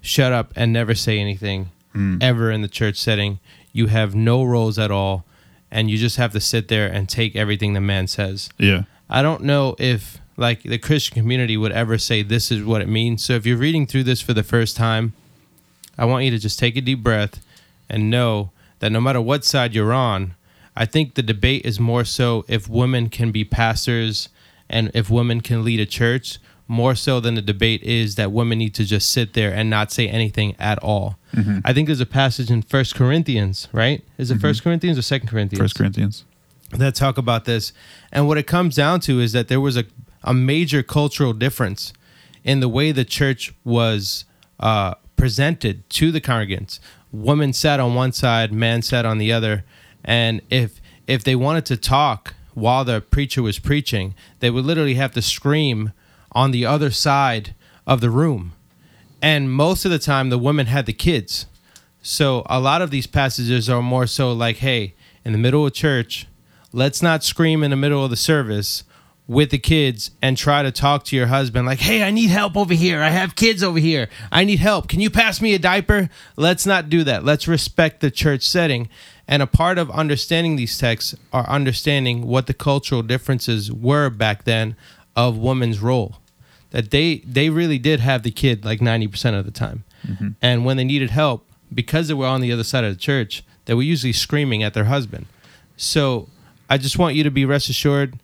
shut up and never say anything mm. ever in the church setting. You have no roles at all, and you just have to sit there and take everything the man says. Yeah. I don't know if like the Christian community would ever say this is what it means. So if you're reading through this for the first time, I want you to just take a deep breath and know that no matter what side you're on, I think the debate is more so if women can be pastors and if women can lead a church, more so than the debate is that women need to just sit there and not say anything at all. I think there's a passage in First Corinthians, right? Is it First Corinthians or Second Corinthians? First Corinthians. that talk about this. And what it comes down to is that there was a, a major cultural difference in the way the church was uh, presented to the congregants. Women sat on one side, men sat on the other. And if if they wanted to talk while the preacher was preaching, they would literally have to scream on the other side of the room. And most of the time, the women had the kids. So a lot of these passages are more so like, hey, in the middle of church, let's not scream in the middle of the service with the kids and try to talk to your husband like, hey, I need help over here. I have kids over here. I need help. Can you pass me a diaper? Let's not do that. Let's respect the church setting. And a part of understanding these texts are understanding what the cultural differences were back then of women's role. That they they really did have the kid like 90% of the time. Mm-hmm. And when they needed help because they were on the other side of the church they were usually screaming at their husband. So i just want you to be rest assured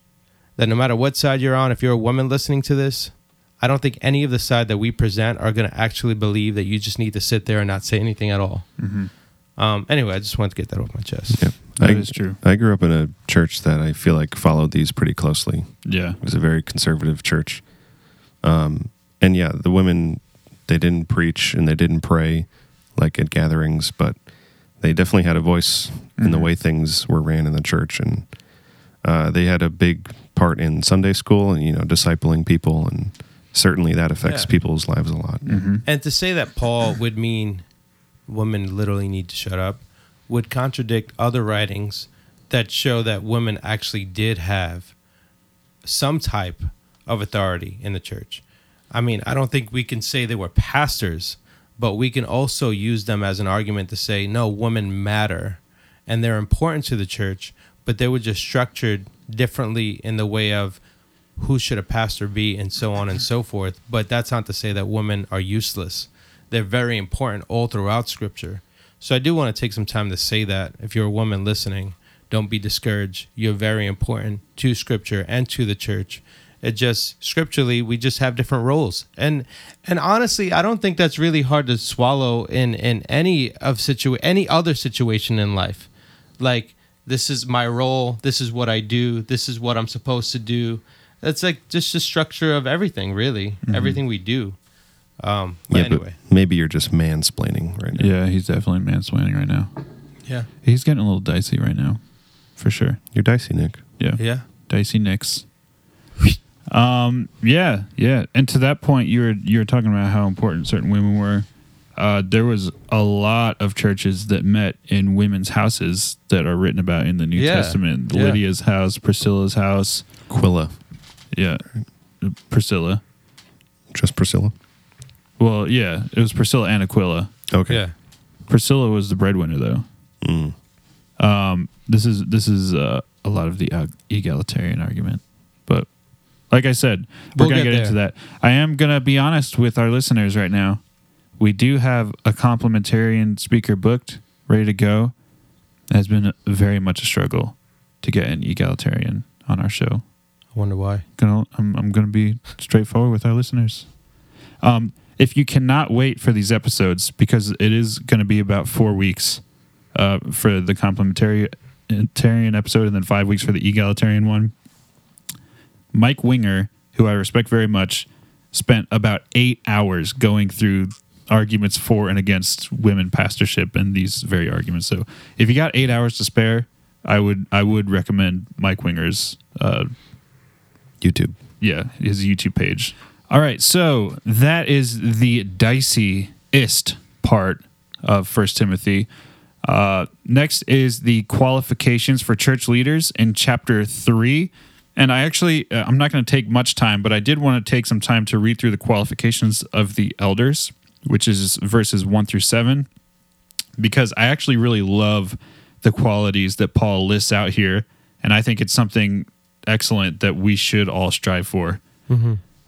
that no matter what side you're on if you're a woman listening to this i don't think any of the side that we present are going to actually believe that you just need to sit there and not say anything at all mm-hmm. Um, anyway i just wanted to get that off my chest Yeah. That I, is true. I grew up in a church that I feel like followed these pretty closely. Yeah. It was a very conservative church. Um, and yeah, the women, they didn't preach and they didn't pray like at gatherings, but they definitely had a voice in the way things were ran in the church, and uh, they had a big part in Sunday school and you know discipling people, and certainly that affects Yeah. people's lives a lot. And to say that Paul would mean women literally need to shut up would contradict other writings that show that women actually did have some type of authority in the church. I mean, I don't think we can say they were pastors, but we can also use them as an argument to say, no, women matter and they're important to the church, but they were just structured differently in the way of who should a pastor be and so on and so forth. But that's not to say that women are useless. They're very important all throughout scripture. So I do want to take some time to say that if you're a woman listening, don't be discouraged. You're very important to scripture and to the church. It just scripturally we just have different roles. And and honestly, I don't think that's really hard to swallow in in any of situ any other situation in life. Like this is my role, this is what I do, this is what I'm supposed to do. That's like just the structure of everything, really. Mm-hmm. Everything we do. Um but Yeah, anyway. but maybe you're just mansplaining right now. Yeah, he's definitely mansplaining right now. Yeah. He's getting a little dicey right now, for sure. You're dicey, Nick. Yeah, Yeah. dicey Nicks. Um, yeah, yeah. And to that point, you were you were talking about how important certain women were. Uh, there was a lot of churches that met in women's houses that are written about in the New Yeah, Testament. yeah. Lydia's house, Priscilla's house. Quilla, Yeah, Priscilla. just Priscilla. Well, yeah, it was Priscilla and Aquila. Okay. Yeah. Priscilla was the breadwinner, though. Mm. Um, this is this is uh, a lot of the uh, egalitarian argument, but like I said, we're We'll gonna get get, into that. I am gonna be honest with our listeners right now. We do have a complementarian speaker booked, ready to go. It has been very much a struggle to get an egalitarian on our show. I wonder why. Gonna, I'm, I'm gonna be straightforward with our listeners. Um, if you cannot wait for these episodes, because it is going to be about four weeks uh, for the complementarian episode, and then five weeks for the egalitarian one. Mike Winger, who I respect very much, spent about eight hours going through arguments for and against women pastorship and these very arguments. So, if you got eight hours to spare, I would I would recommend Mike Winger's uh, YouTube. yeah, his YouTube page. All right, so that is the dicey-ist part of First Timothy. Uh, next is the qualifications for church leaders in chapter three. And I actually, uh, I'm not going to take much time, but I did want to take some time to read through the qualifications of the elders, which is verses one through seven, because I actually really love the qualities that Paul lists out here. And I think it's something excellent that we should all strive for.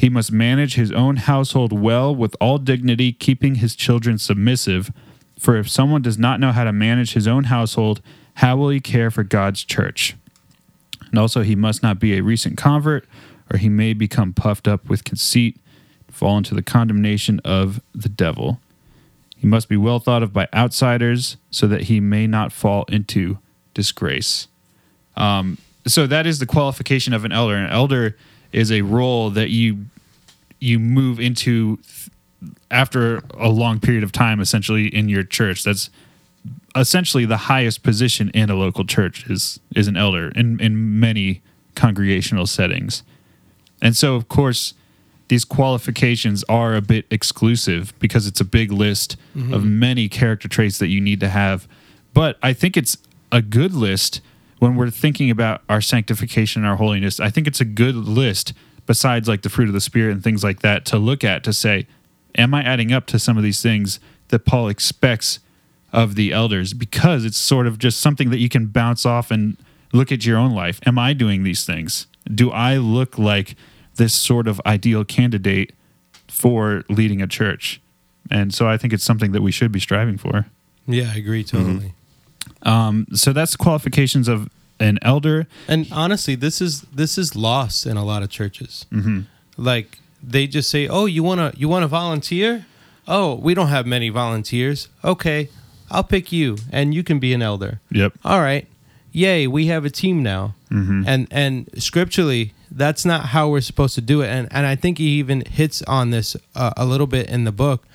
He must manage his own household well with all dignity, keeping his children submissive. For if someone does not know how to manage his own household, how will he care for God's church? And also, he must not be a recent convert, or he may become puffed up with conceit, fall into the condemnation of the devil. He must be well thought of by outsiders, so that he may not fall into disgrace. Um, so that is the qualification of an elder. An elder is a role that you you move into after a long period of time, essentially in your church. That's essentially the highest position in a local church is is an elder in in many congregational settings. And so, of course, these qualifications are a bit exclusive because it's a big list mm-hmm. of many character traits that you need to have. But I think it's a good list when we're thinking about our sanctification and our holiness. I think it's a good list, besides like the fruit of the Spirit and things like that, to look at to say, am I adding up to some of these things that Paul expects of the elders? Because it's sort of just something that you can bounce off and look at your own life. Am I doing these things? Do I look like this sort of ideal candidate for leading a church? And so I think it's something that we should be striving for. Yeah, I agree totally. So that's qualifications of an elder. And honestly, this is this is lost in a lot of churches. Mm-hmm. Like they just say, "Oh, you wanna you wanna volunteer? Oh, we don't have many volunteers. Okay, I'll pick you, and you can be an elder. Yep. All right, yay, we have a team now. And and scripturally, that's not how we're supposed to do it. And and I think he even hits on this uh, a little bit in the book.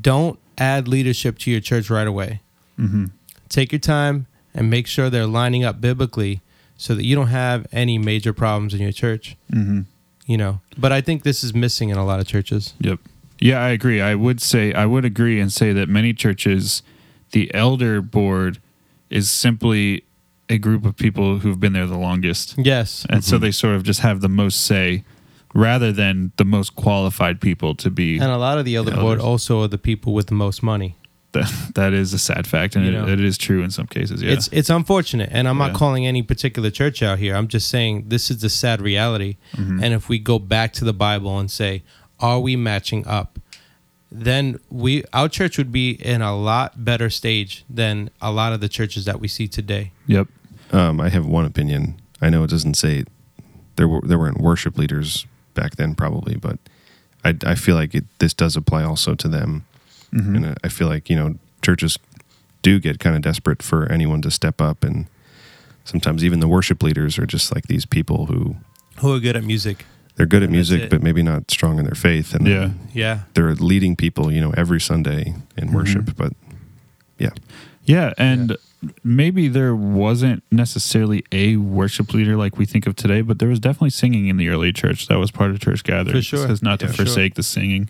Don't add leadership to your church right away. Take your time and make sure they're lining up biblically, so that you don't have any major problems in your church. Mm-hmm. You know, but I think this is missing in a lot of churches. Yep. Yeah, I agree. I would say I would agree and say that many churches, the elder board is simply a group of people who've been there the longest. Yes, And so they sort of just have the most say rather than the most qualified people to be and a lot of the elder board also are the people with the most money. That, that is a sad fact and You it, it is true in some cases. Yeah. It's it's unfortunate, and I'm not calling any particular church out here. I'm just saying this is the sad reality. Mm-hmm. And if we go back to the Bible and say, are we matching up? Then we our church would be in a lot better stage than a lot of the churches that we see today. yep. Um, I have one opinion. I know it doesn't say there were there weren't worship leaders back then, probably, but I, I feel like it, this does apply also to them. Mm-hmm. And I- I feel like you know churches do get kind of desperate for anyone to step up, and sometimes even the worship leaders are just like these people who Who are good at music? they're good at And music, but maybe not strong in their faith, and Yeah. Yeah, they're leading people, you know, every Sunday in mm-hmm. worship, but yeah, Yeah, and maybe there wasn't necessarily a worship leader like we think of today, but there was definitely singing in the early church. That was part of church gatherings. For sure. It says not to Yeah, sure. forsake the singing.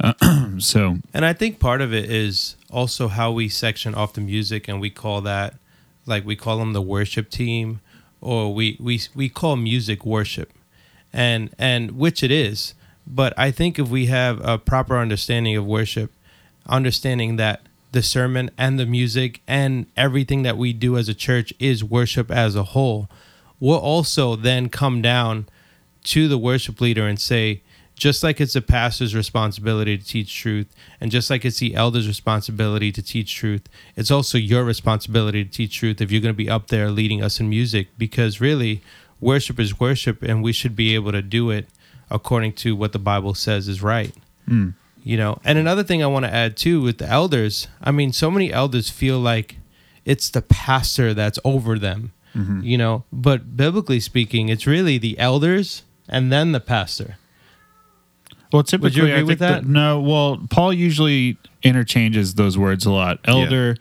Uh, (clears throat) so and I think part of it is also how we section off the music, and we call that like we call them the worship team, or we we we call music worship, and and which it is. But I think if we have a proper understanding of worship, understanding that the sermon and the music and everything that we do as a church is worship as a whole, we'll also then come down to the worship leader and say, just like it's the pastor's responsibility to teach truth, and just like it's the elder's responsibility to teach truth, it's also your responsibility to teach truth if you're going to be up there leading us in music. Because really, worship is worship, and we should be able to do it according to what the Bible says is right. Hmm. You know, and another thing I want to add too with the elders, I mean, so many elders feel like it's the pastor that's over them, mm-hmm. you know, but biblically speaking, it's really the elders and then the pastor. Well, typically, agree I think with that? no. Well, Paul usually interchanges those words a lot: elder,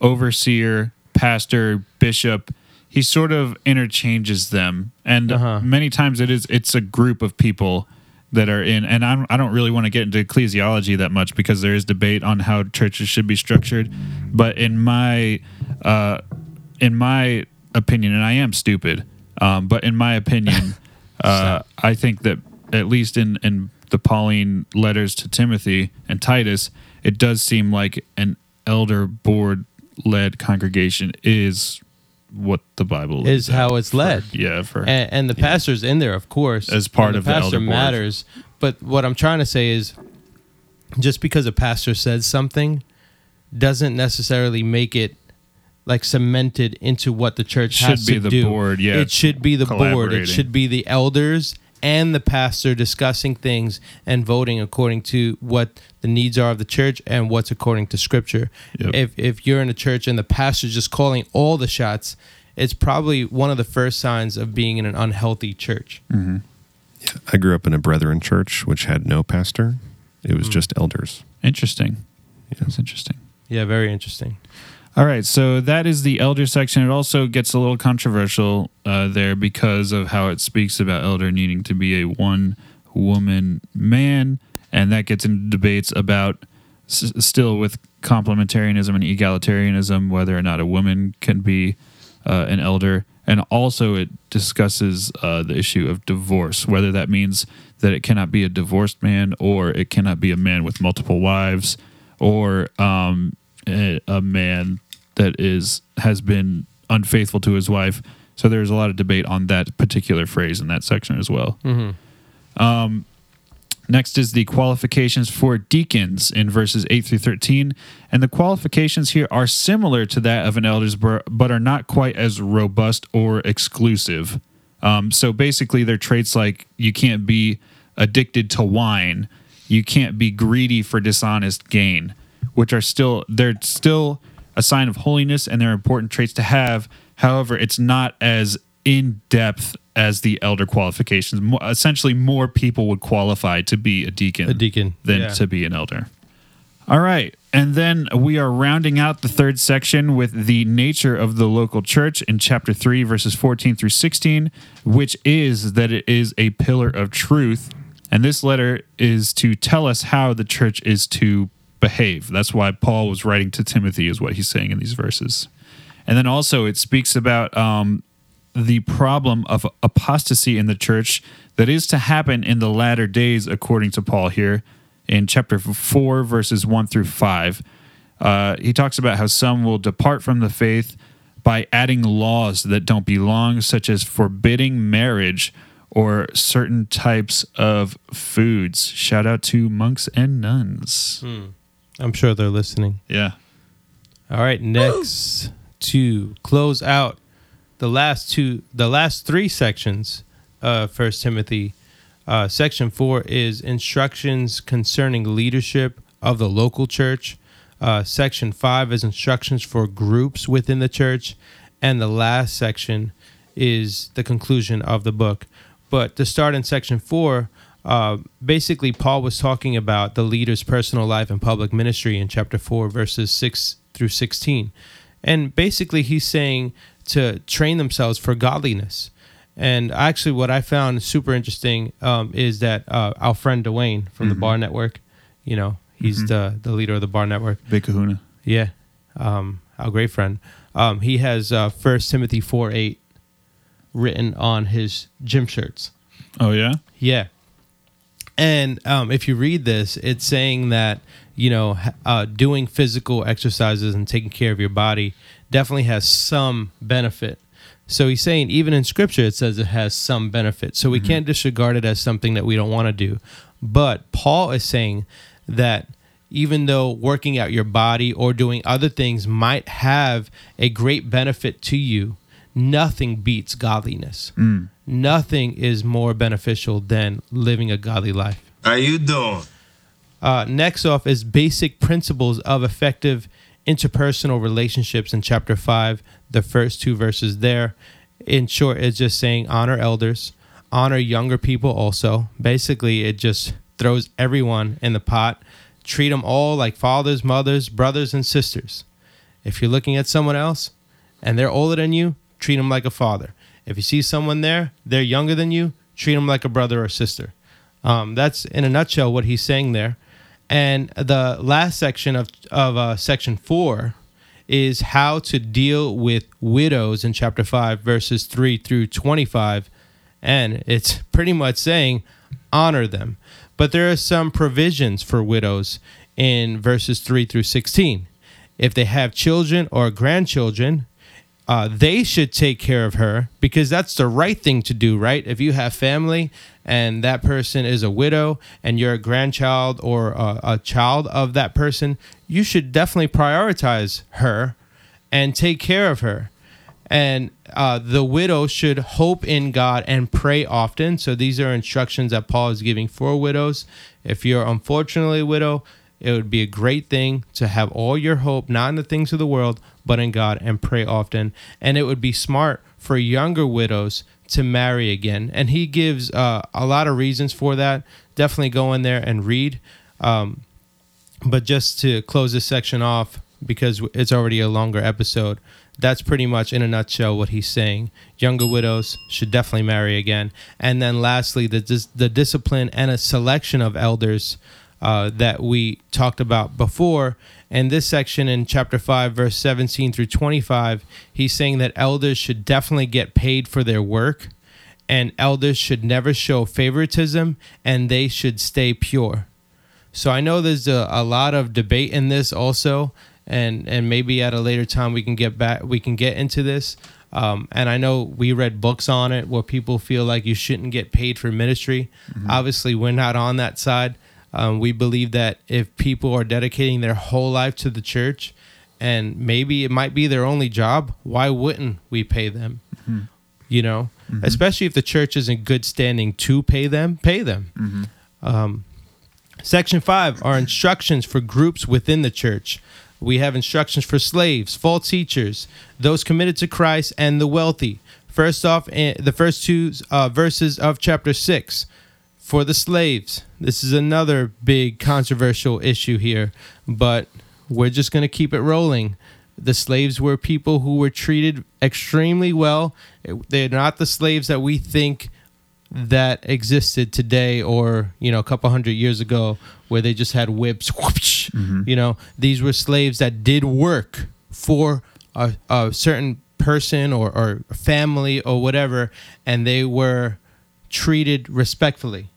overseer, pastor, bishop. He sort of interchanges them, and Uh-huh. many times it is it's a group of people that are in. And I don't, I don't really want to get into ecclesiology that much because there is debate on how churches should be structured. But in my uh, in my opinion, and I am stupid, um, but in my opinion, (laughs) uh, I think that at least in in the Pauline letters to Timothy and Titus, it does seem like an elder board led congregation is what the Bible Is how it's for- led. yeah, for and, and the pastor's in there, of course, As part of the pastor matters. But what I'm trying to say is, just because a pastor says something, doesn't necessarily make it like cemented into what the church Should has be to the do. board, yeah, it should be the board. It should be the elders and the pastor discussing things and voting according to what the needs are of the church and what's according to scripture. Yep. If if you're in a church and the pastor's just calling all the shots, it's probably one of the first signs of being in an unhealthy church. Mm-hmm. I grew up in a brethren church which had no pastor; it was hmm. just elders. interesting. That's interesting. Yeah, very interesting. All right, so that is the elder section. It also gets a little controversial uh, there because of how it speaks about elder needing to be a one woman man, and that gets into debates about s- still with complementarianism and egalitarianism whether or not a woman can be uh, an elder, and also it discusses uh, the issue of divorce, whether that means that it cannot be a divorced man or it cannot be a man with multiple wives or um, a, a man that is has been unfaithful to his wife. So there's a lot of debate on that particular phrase in that section as well. Um, Next is the qualifications for deacons in verses 8 through 13. And the qualifications here are similar to that of an elders, but are not quite as robust or exclusive. Um, so basically, they're traits like you can't be addicted to wine, you can't be greedy for dishonest gain, which are still, they're still a sign of holiness and they're important traits to have. However, it's not as in depth as the elder qualifications. Mo- essentially, more people would qualify to be a deacon, A deacon, than yeah. to be an elder. All right. And then we are rounding out the third section with the nature of the local church in chapter 3, verses 14 through 16, which is that it is a pillar of truth. And this letter is to tell us how the church is to behave. That's why Paul was writing to Timothy, is what he's saying in these verses. And then also it speaks about um, the problem of apostasy in the church that is to happen in the latter days, according to Paul here in chapter 4, verses 1 through 5. Uh, he talks about how some will depart from the faith by adding laws that don't belong, such as forbidding marriage or certain types of foods. Shout out to monks and nuns. I'm sure they're listening. Yeah. All right, next to close out the last two, the last three sections of First Timothy. Uh, section four is instructions concerning leadership of the local church. Uh, section five is instructions for groups within the church, and the last section is the conclusion of the book. But to start in section four, uh, basically, Paul was talking about the leader's personal life and public ministry in chapter 4, verses 6 through 16. And basically, he's saying to train themselves for godliness. And actually, what I found super interesting um, is that uh, our friend Dwayne from the Bar Network, you know, he's the, the leader of the Bar Network. Big kahuna. Yeah, um, our great friend. Um, he has uh, First Timothy 4 8 written on his gym shirts. Oh, yeah? Yeah. And um, if you read this, it's saying that, you know, uh, doing physical exercises and taking care of your body definitely has some benefit. So he's saying, even in scripture, it says it has some benefit. So we can't disregard it as something that we don't want to do. But Paul is saying that even though working out your body or doing other things might have a great benefit to you, nothing beats godliness. Nothing is more beneficial than living a godly life. How you doing? Uh, next off is basic principles of effective interpersonal relationships in chapter 5, the first two verses there. In short, it's just saying honor elders, honor younger people also. Basically, it just throws everyone in the pot. Treat them all like fathers, mothers, brothers, and sisters. If you're looking at someone else and they're older than you, treat them like a father. If you see someone there, they're younger than you, treat them like a brother or sister. Um, that's in a nutshell what he's saying there. And the last section of of uh, section four is how to deal with widows in chapter five, verses three through twenty-five, and it's (laughs) pretty much saying honor them. But there are some provisions for widows in verses three through sixteen. If they have children or grandchildren, uh, they should take care of her because that's the right thing to do, right? If you have family and that person is a widow and you're a grandchild or a, a child of that person, you should definitely prioritize her and take care of her. And uh, the widow should hope in God and pray often. So these are instructions that Paul is giving for widows. If you're unfortunately a widow, it would be a great thing to have all your hope not in the things of the world, but in God and pray often. And it would be smart for younger widows to marry again. And he gives uh, a lot of reasons for that. Definitely go in there and read. Um, but just to close this section off, because it's already a longer episode, that's pretty much in a nutshell what he's saying. Younger widows should definitely marry again. And then lastly, the, dis- the discipline and a selection of elders uh, that we talked about before. And this section in chapter 5, verse 17 through 25, he's saying that elders should definitely get paid for their work, and elders should never show favoritism, and they should stay pure. So I know there's a, a lot of debate in this also, and and maybe at a later time we can get back we can get into this. Um, and I know we read books on it where people feel like you shouldn't get paid for ministry. Obviously, we're not on that side. Um, we believe that if people are dedicating their whole life to the church, and maybe it might be their only job, why wouldn't we pay them? You know, especially if the church is in good standing to pay them, pay them. Um, section five are instructions for groups within the church. We have instructions for slaves, false teachers, those committed to Christ, and the wealthy. First off, eh, the first two uh, verses of chapter six for the slaves. This is another big controversial issue here, but we're just going to keep it rolling. The slaves were people who were treated extremely well. They're not the slaves that we think that existed today or, you know, a couple hundred years ago where they just had whips. (laughs) whoosh. Mm-hmm. You know, these were slaves that did work for a, a certain person or, or family or whatever, and they were treated respectfully.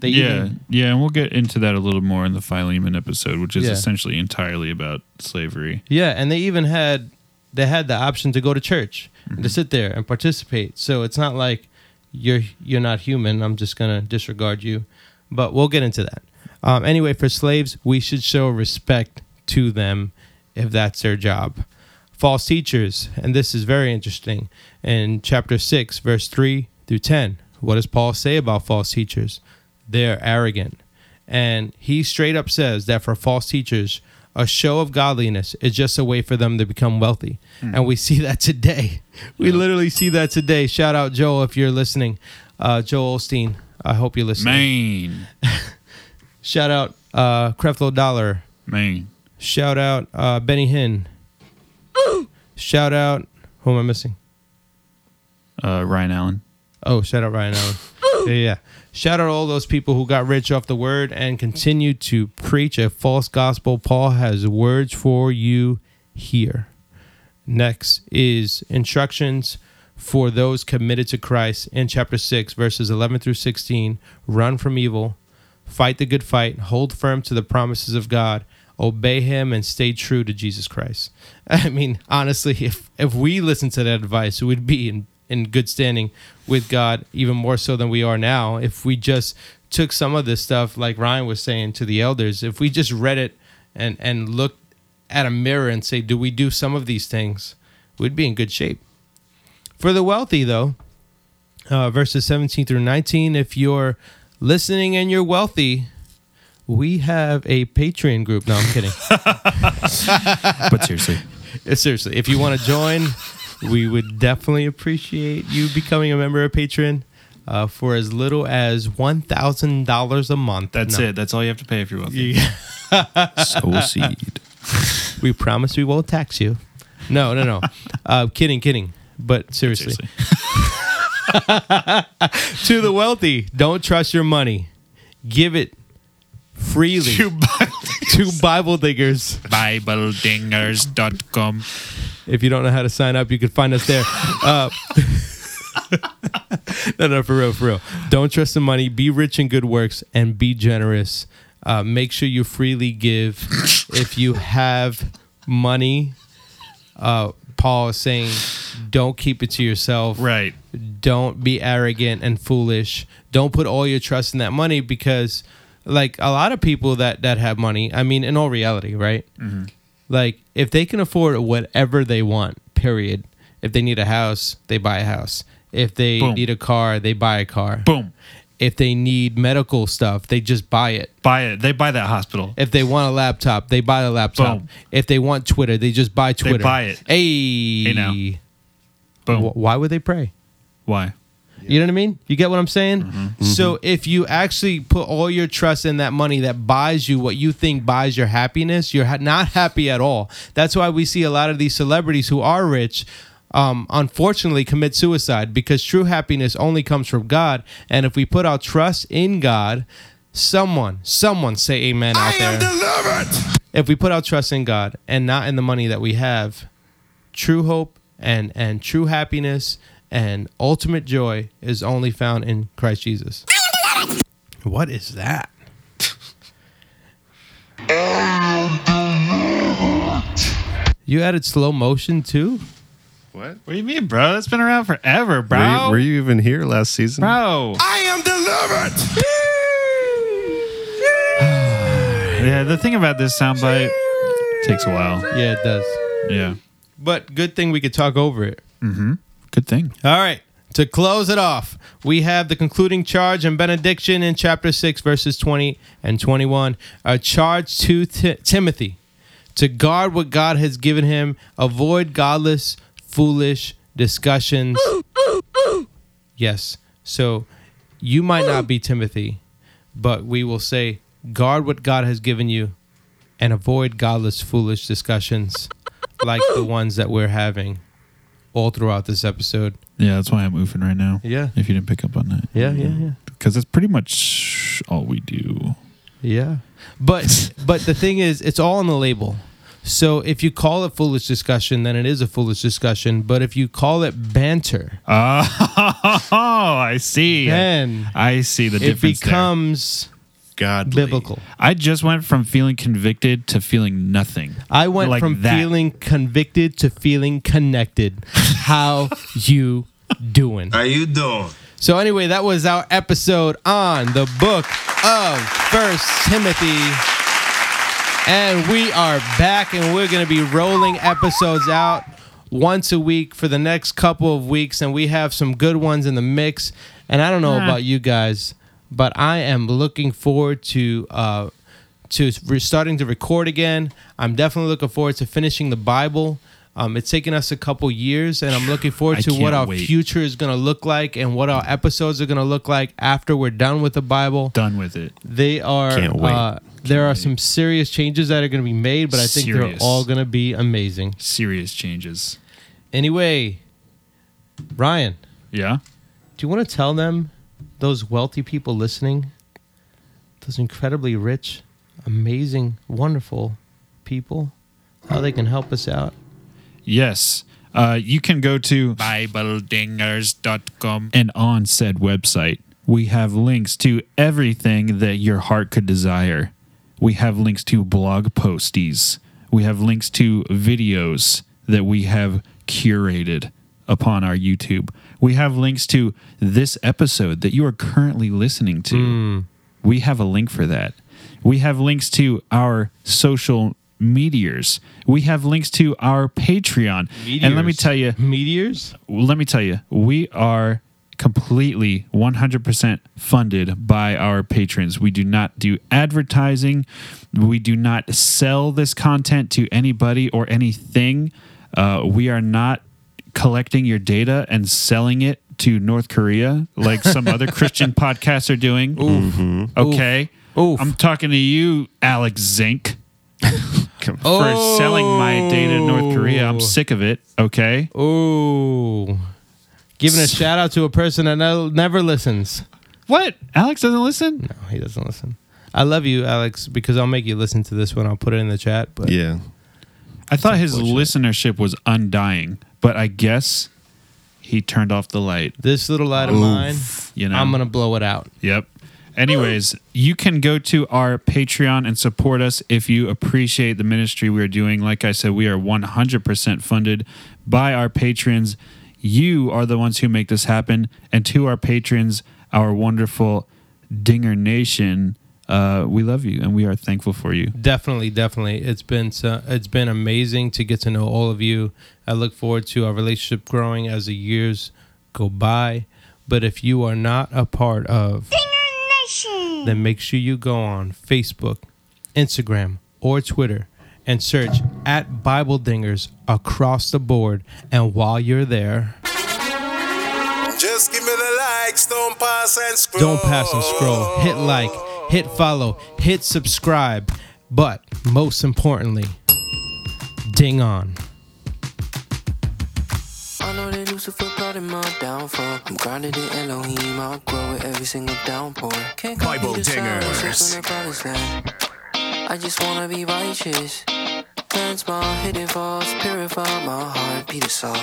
They Yeah, even- yeah, and we'll get into that a little more in the Philemon episode, which is Yeah. essentially entirely about slavery. Yeah, and they even had they had the option to go to church and to sit there and participate. So it's not like you're you're not human. I'm just gonna disregard you. But we'll get into that. Um, anyway, for slaves, we should show respect to them if that's their job. False teachers, and this is very interesting. In chapter six, verse three through ten, what does Paul say about false teachers? They're arrogant. And he straight up says that for false teachers, a show of godliness is just a way for them to become wealthy. And we see that today. (laughs) We literally see that today. Shout out Joel if you're listening. Uh, Joel Osteen, I hope you're listening. Maine, (laughs) Shout out uh, Creflo Dollar. Maine. Shout out uh, Benny Hinn. (gasps) Shout out, who am I missing? Uh, Ryan Allen. Oh, shout out Ryan Allen. yeah, yeah. Shout out all those people who got rich off the word and continue to preach a false gospel. Paul has words for you here. Next is instructions for those committed to Christ in chapter 6, verses 11 through 16. Run from evil, fight the good fight, hold firm to the promises of God, obey Him, and stay true to Jesus Christ. (laughs) I mean, honestly, if, if we listen to that advice, we'd be in, in good standing with God, even more so than we are now. If we just took some of this stuff, like Ryan was saying to the elders, if we just read it and, and looked at a mirror and say, do we do some of these things? We'd be in good shape. For the wealthy, though, uh, verses 17 through 19, if you're listening and you're wealthy, we have a Patreon group. No, I'm kidding. (laughs) But seriously, (laughs) Seriously, if you want to join, we would definitely appreciate you becoming a member of Patreon uh, for as little as $1,000 a month. that's No. it. That's all you have to pay if you're wealthy. Yeah. (laughs) Sow seed. We promise we won't tax you. No, no, no. (laughs) uh, kidding, kidding. But seriously, Seriously. (laughs) to the wealthy, don't trust your money. Give it freely (laughs) to Bible Dingers. BibleDingers.com. If you don't know how to sign up, you can find us there. Uh, (laughs) no, no, for real, for real. Don't trust the money. Be rich in good works and be generous. Uh, make sure you freely give. if you have money, uh, Paul is saying, don't keep it to yourself. Right. Don't be arrogant and foolish. Don't put all your trust in that money because, like a lot of people that that have money, I mean, in all reality, right? Mm-hmm. Like if they can afford whatever they want, period. If they need a house, they buy a house. If they Boom. need a car, they buy a car. Boom. If they need medical stuff, they just buy it. Buy it. They buy that hospital. If they want a laptop, they buy a laptop. Boom. If they want Twitter, they just buy Twitter. they buy it. Hey, Hey, now. Boom. Wh- why would they pray? Why? You know what I mean? You get what I'm saying? Mm-hmm. So if you actually put all your trust in that money that buys you what you think buys your happiness, you're ha- not happy at all. That's why we see a lot of these celebrities who are rich. Um, unfortunately, commit suicide because true happiness only comes from God. And if we put our trust in God, someone, someone say amen out there. Am delivered. if we put our trust in God and not in the money that we have, true hope and and true happiness and ultimate joy is only found in Christ Jesus. What is that? You added slow motion too? What? What do you mean, bro? That's been around forever, bro. Were you, were you even here last season? bro? I am delivered. (sighs) Yeah, the thing about this soundbite takes a while. Yeah, it does. Yeah. But good thing we could talk over it. Mm-hmm. Good thing. All right. To close it off, we have the concluding charge and benediction in chapter 6, verses 20 and 21. A charge to Ti- Timothy to guard what God has given him, avoid godless, foolish discussions. Yes. So you might not be Timothy, but we will say, guard what God has given you and avoid godless, foolish discussions like the ones that we're having all throughout this episode. Yeah, that's why I'm oofing right now. Yeah. If you didn't pick up on that. Yeah, yeah, yeah. Because that's pretty much all we do. Yeah. But (laughs) but the thing is it's all on the label. So if you call it foolish discussion, then it is a foolish discussion. But if you call it banter, (laughs) Oh, I see. then I see the difference. it becomes. there. Becomes Godly. biblical. I just went from feeling convicted to feeling nothing. I went Like from that. feeling convicted to feeling connected. (laughs) How you doing? How you doing? So anyway, that was our episode on the book of First Timothy. And we are back and we're going to be rolling episodes out once a week for the next couple of weeks and we have some good ones in the mix. And I don't know Ah. about you guys, but I am looking forward to uh to re- starting to record again. I'm definitely looking forward to finishing the Bible. Um, it's taken us a couple years, and I'm looking forward (sighs) to what our wait. future is going to look like and what our episodes are going to look like after we're done with the Bible. Done with it. They are. Can't wait. Uh, there are some serious changes that are going to be made, but I think they're all going to be amazing. Serious changes. Anyway, Ryan, Yeah. do you want to tell them, those wealthy people listening, those incredibly rich, amazing, wonderful people, how they can help us out? Yes. Uh, you can go to BibleDingers.com and on said website, we have links to everything that your heart could desire. We have links to blog posties. We have links to videos that we have curated upon our YouTube. We have links to this episode that you are currently listening to. We have a link for that. We have links to our social meteors. We have links to our Patreon. Meteors. And let me tell you, Meteors? let me tell you, we are completely 100% funded by our patrons. We do not do advertising. We do not sell this content to anybody or anything. Uh, we are not collecting your data and selling it to North Korea like some other (laughs) Christian podcasts are doing. Mm-hmm. Okay. Oof. I'm talking to you, Alex Zink, (laughs) for Oh. selling my data to North Korea. I'm oh. sick of it. Okay. Ooh. Giving a shout out to a person that no, never listens. What? Alex doesn't listen? No, he doesn't listen. I love you, Alex, because I'll make you listen to this one. I'll put it in the chat. But Yeah. I thought his listenership was undying, but I guess he turned off the light. this little light of mine, You know, I'm gonna blow it out. Yep. Anyways, you can go to our Patreon and support us if you appreciate the ministry we're doing. Like I said, we are 100% funded by our patrons. You are the ones who make this happen. And to our patrons, our wonderful Dinger Nation, uh, we love you and we are thankful for you. Definitely, definitely. It's been so, it's been amazing to get to know all of you. I look forward to our relationship growing as the years go by. But if you are not a part of Dinger Nation, then make sure you go on Facebook, Instagram, or Twitter and search at Bible Dingers across the board. And while you're there, Just give me the likes, don't pass and scroll. don't pass and scroll. Hit like, hit follow, hit subscribe. But most importantly, ding on. I know that Lucifer plotted my downfall. I'm grounded in Elohim. I'll grow with every single downpour. Can't copy Bible the dingers. it's from the promised. I just wanna be righteous. Cleanse my hidden faults, purify my heart, be the salt.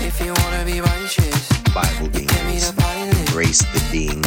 If you wanna be righteous, Bible you give me Dingers. Grace the Ding